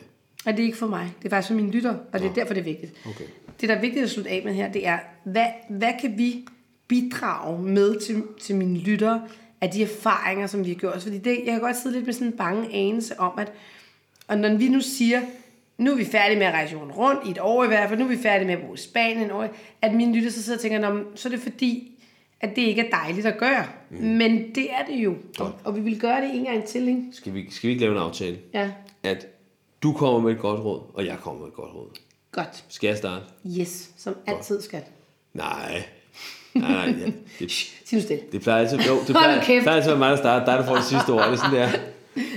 Og det er ikke for mig. Det er faktisk for mine lytter, og det er derfor, det er vigtigt. Okay. Det, der er vigtigt at slutte af med her, det er, hvad, hvad kan vi bidrage med til, til mine lyttere af de erfaringer, som vi har gjort? Fordi det, jeg kan godt sidde lidt med sådan en bange anelse om, at og når vi nu siger, nu er vi færdige med at rejse jorden rundt, i et år i hvert fald, nu er vi færdige med at bo i Spanien, år, at mine lytter så sidder og tænker, "Nå, men så er det fordi, at det ikke er dejligt at gøre. Mm. Men det er det jo. Og, og vi vil gøre det en gang til, ikke? Skal vi, skal vi ikke lave en aftale? Ja, At du kommer med et godt råd, og jeg kommer med et godt råd. godt. Skal jeg starte? Yes, som altid skal. Nej. Nej, nej. Ja. Det, Sig nu stille. det plejer altid, jo, det plejer, det plejer altid at være mig, der starter. Der får det sidste ord. Det er sådan der.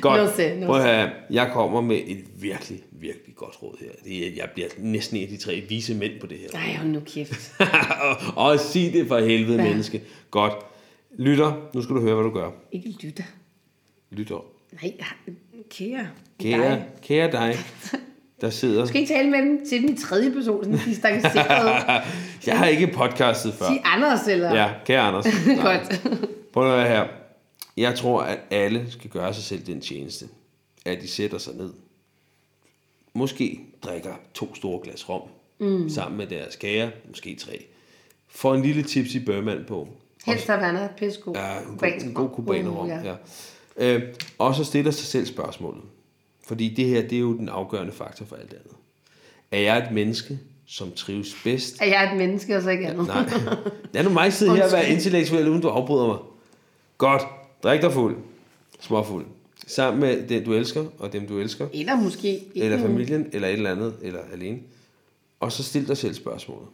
Godt. No say, no Prøv at høre. Jeg kommer med et virkelig, virkelig godt råd her. Det er, jeg bliver næsten en af de tre vise mænd på det her. Ej, hold nu kæft. og, og sig det for helvede, Ja. menneske. Godt. Lytter, nu skal du høre, hvad du gør. Ikke lytte. Lytter. Nej, kære. Kære, Dig. kære dig, der sidder... Du skal ikke tale med dem til dem i tredje person, sådan distanceret. Jeg har ikke podcastet før. Sig Anders, eller? Ja, kære Anders. Godt. Prøv at høre her. Jeg tror, at alle skal gøre sig selv den tjeneste, at de sætter sig ned. Måske drikker to store glas rom mm. sammen med deres kære, måske tre. Får en lille tips i børmand på. Helst Havana, pissegod. Ja, en god, en god rom. kubanerrom. Uh, Ja. Ja. Øh, og så stiller sig selv spørgsmålet. Fordi det her, det er jo den afgørende faktor for alt andet. Er jeg et menneske, som trives bedst Er jeg et menneske, og så ikke andet? Nej. Lad nu mig sidde her og være intellektuel, uden du afbryder mig. Godt. Drik dig fuld. Småfuld. Sammen med den, du elsker, og dem, du elsker. Eller måske Eller familien, eller et eller andet, eller alene. Og så stil dig selv spørgsmålet.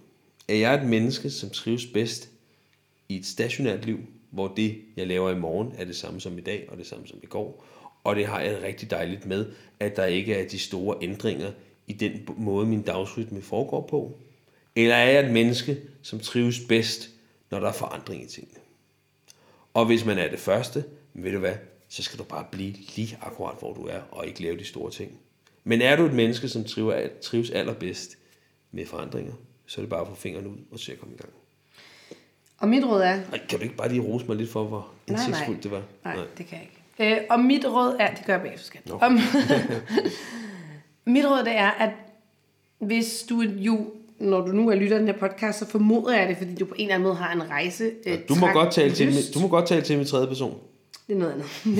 Er jeg et menneske, som trives bedst i et stationært liv, hvor det, jeg laver i morgen, er det samme som i dag, og det samme som i går? Og det har jeg rigtig dejligt med, at der ikke er de store ændringer i den måde, min dagsrytme foregår på. Eller er jeg et menneske, som trives bedst, når der er forandring i tingene? Og hvis man er det første, ved du hvad, så skal du bare blive lige akkurat, hvor du er, og ikke lave de store ting. Men er du et menneske, som trives, trives allerbedst med forandringer, så er det bare at få fingrene ud og se at komme i gang. Og mit råd er... Ej, kan du ikke bare lige rose mig lidt for, hvor Nej, nej. indsigtsfuldt det var? Nej, nej, det kan jeg ikke. Øh, og mit råd er... Det gør jeg bagefter, skat. Nå. Om, mit råd det er, at hvis du jo... Når du nu er lytter den her podcast, så formoder jeg det, fordi du på en eller anden måde har en rejse. Øh, Du må, godt tale til, mig- du må godt tale til mig i tredje person. Det er noget andet.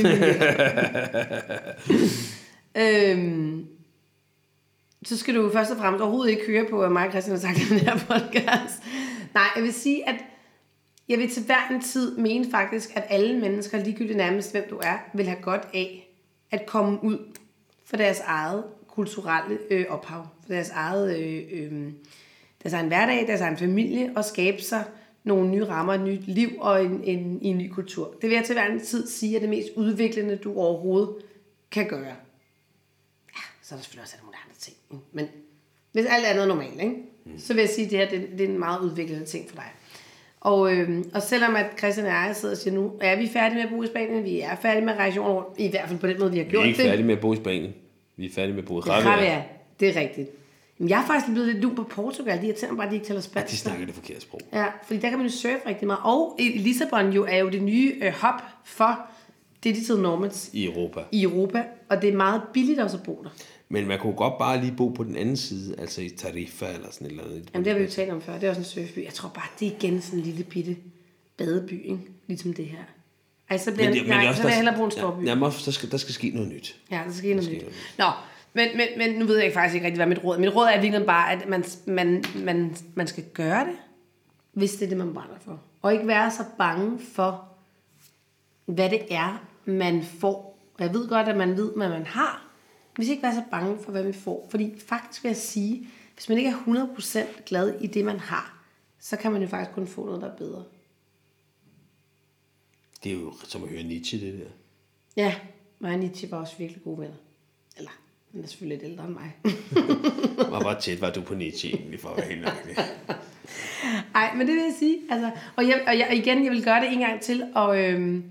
Det min øhm, så skal du først og fremmest overhovedet ikke høre på, hvad mig og Christian har sagt den her podcast. Nej, jeg vil sige, at jeg vil til hver en tid mene faktisk, at alle mennesker, ligegyldigt nærmest hvem du er, vil have godt af at komme ud for deres eget kulturelle øh, ophav, for deres eget øh, øh, deres egen hverdag, deres egen familie, og skabe sig nogle nye rammer, et nyt liv og en, en, en ny kultur. Det vil jeg til hver en tid sige er det mest udviklende, du overhovedet kan gøre. Ja, så er der selvfølgelig også mulige andre ting. Men hvis alt andet er normalt, ikke? så vil jeg sige, at det her det, det er en meget udviklende ting for dig. Og, øhm, og selvom at Christian og jeg sidder og siger, nu er vi færdige med at bo i Spanien, vi er færdige med jorden rundt, i hvert fald på den måde, vi har Vi gjort er ikke det. færdige med at bo i Spanien. Vi er færdige med at bo i Det vi, Ravia. ja. Det er rigtigt. Men jeg er faktisk blevet lidt lun på Portugal. De irriterer mig bare, at de ikke taler spansk. De snakker det forkerte sprog. Ja, fordi der kan man jo surfe rigtig meget. Og Lissabon jo er jo det nye øh, hop for digital nomads I Europa. i Europa. Og det er meget billigt også at bo der. Men man kunne godt bare lige bo på den anden side, altså i Tarifa eller sådan et eller andet. Jamen det har vi jo talt om før. Det er også en surfeby. Jeg tror bare, det er igen sådan en lille bitte badeby, ikke? Ligesom det her. Ej, så bliver Men, det, men det er nej, også, så vil jeg der- hellere bruge en stor by. Ja, jamen, også, der, skal, der skal ske noget nyt. Ja, der skal noget sker nyt. noget Nå, men, men, men nu ved jeg faktisk ikke rigtig, hvad mit råd er. Mit råd er virkelig bare, at man, man, man, man skal gøre det, hvis det er det, man brænder for. Og ikke være så bange for, hvad det er, man får. Og jeg ved godt, at man ved, hvad man har. Men ikke være så bange for, hvad vi får. Fordi faktisk vil jeg sige, hvis man ikke er 100% glad i det, man har, så kan man jo faktisk kun få noget, der er bedre. Det er jo som at høre Nietzsche, det der. Ja, mig og Nietzsche var også virkelig gode venner. Eller, Han er selvfølgelig lidt ældre end mig. Hvor hvor tæt var du på Nietzsche egentlig, for at være helt? Nej, men det vil jeg sige. Altså, og, jeg, og jeg, igen, jeg vil gøre det en gang til, og, øhm,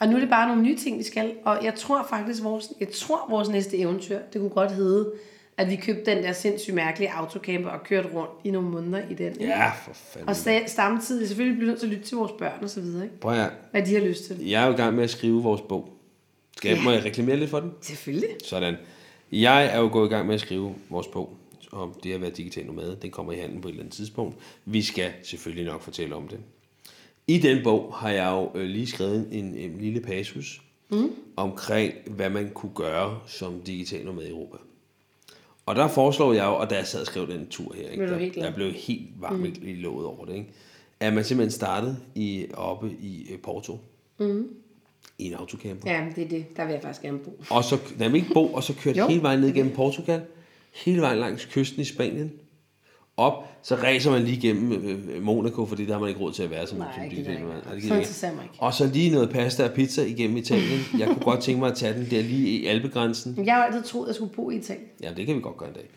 og nu er det bare nogle nye ting, vi skal. Og jeg tror faktisk, vores, jeg tror, vores næste eventyr, det kunne godt hedde, at vi købte den der sindssygt mærkelige autocamper og kørte rundt i nogle måneder i den. Ja, for fanden. Og sta- samtidig selvfølgelig bliver vi nødt til at lytte til vores børn og så videre, ikke? Prøv at hvad de har lyst til. Jeg er jo i gang med at skrive vores bog. Skal jeg, Ja. må jeg reklamere lidt for den? Selvfølgelig. Sådan. Jeg er jo gået i gang med at skrive vores bog om det at være digital nomade. Den kommer i handen på et eller andet tidspunkt. Vi skal selvfølgelig nok fortælle om det. I den bog har jeg jo øh, lige skrevet en, en lille passus mm. omkring, hvad man kunne gøre som digital nomade i Europa. Og der foreslår jeg jo, og da jeg sad og skrev den tur her, ikke, der, der blev helt varm mm. i låget over det, ikke? at man simpelthen startede i, oppe i øh, Porto mm. i en autocamper. Ja, det er det. Der vil jeg faktisk gerne bo. Og så, nej, ikke bo, og så kørte hele vejen ned gennem Portugal, hele vejen langs kysten i Spanien, op, så ræser man lige gennem øh, Monaco, fordi der har man ikke råd til at være som, Nej, som ikke. Nej, ikke. Og så lige noget pasta og pizza igennem Italien. Jeg kunne godt tænke mig at tage den der lige i Alpegrænsen. Jeg har altid troet, at jeg skulle bo i Italien. Ja, det kan vi godt gøre en dag.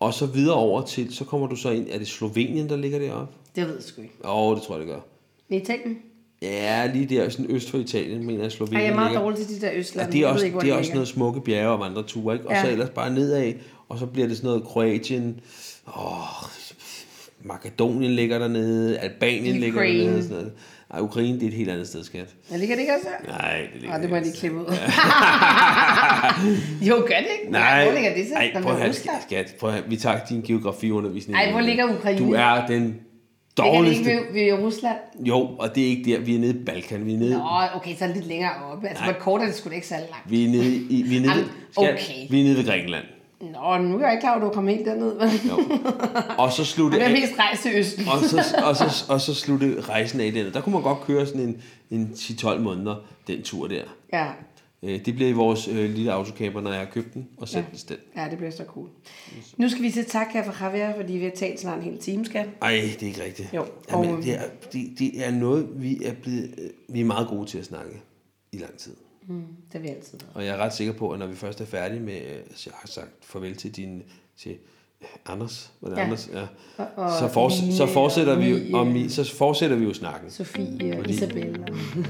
Og så videre over til, så kommer du så ind, er det Slovenien, der ligger deroppe? Det ved jeg sgu ikke. Åh, oh, det tror jeg, det gør. Men Italien? Ja, lige der, sådan øst for Italien, mener jeg, Slovenien Ej, jeg er meget ligger. dårlig til de der østlande. Og det er også, ikke, det er også ligger. noget smukke bjerge og vandreture, ikke? Og Ja. så ellers bare nedad, og så bliver det sådan noget Kroatien, åh, Makedonien ligger dernede, Albanien ligger Ukraine. dernede, og sådan noget. Ej, Ukraine, det er et helt andet sted, skat. Jeg ligger det ikke også her? Nej, det ligger Ej, det må jeg ikke. lige klippe ud. jo, gør det ikke? Nej, Hvor ligger det så? Ej, Der prøv at Rusland. skat, prøv at vi tager din geografiundervisning. Ej, hvor ligger Ukraine? Du er den Ligger det dårligste. ikke ved, ved Rusland? Jo, og det er ikke der, vi er nede i Balkan, vi er nede, Nå, okay, så lidt længere oppe. Altså, hvor kort er det sgu da ikke særlig langt. vi er nede, i, vi er nede, okay. vi er nede ved Grækenland. Nå, nu er jeg ikke klar, at du kommer helt derned. Jo. Og så slutte Det er af- mest rejst til Østen. og så, og, så, og så slutte rejsen af den. Der kunne man godt køre sådan en, en 10-12 måneder, den tur der. Ja, Øh, Det bliver i vores øh, lille autocamper, når jeg har købt den og sendt Ja. den sted. ja, det bliver så cool. Nu skal vi sige tak her for Javier, fordi vi har talt snart en hel time, skat. Ej, det er ikke rigtigt. Jo, Jamen, og- det, er, det, det er noget, vi er blevet... øh, Vi er meget gode til at snakke i lang tid. Mm, det har vi altid. Og jeg er ret sikker på, at når vi først er færdige med... øh, Altså, jeg har sagt farvel til din... Til Anders, var det Ja. Anders? Ja. Og- og så, forts- Mine så, fortsætter og vi, Mie. jo- og mi, så fortsætter vi jo snakken. Sofie og Fordi- Isabella.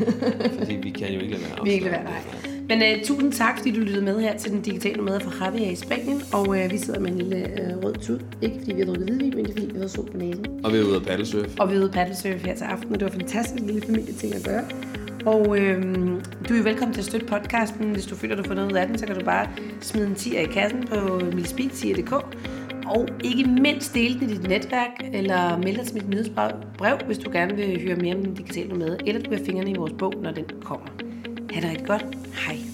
Fordi vi kan jo ikke lade være. Vi ikke lade være, nej. Men uh, tusind tak, fordi du lyttede med her til den digitale med fra Javier i Spanien. Og uh, vi sidder med en lille uh, rød tud. Ikke fordi vi har drukket hvidvin, men det er fordi vi har sol på næsen. Og vi er ude at paddlesurf. Og vi er ude at paddlesurf her til aften, og det var fantastisk lille familieting at gøre. Og øhm, du er velkommen til at støtte podcasten. Hvis du føler, du får noget ud af den, så kan du bare smide en 10'er i kassen på milspeed10.dk. Og ikke mindst dele den i dit netværk, eller melde dig til mit nyhedsbrev, hvis du gerne vil høre mere om den digitale nomade, eller du vil have fingrene i vores bog, når den kommer. Ha' det rigtig godt. Hej.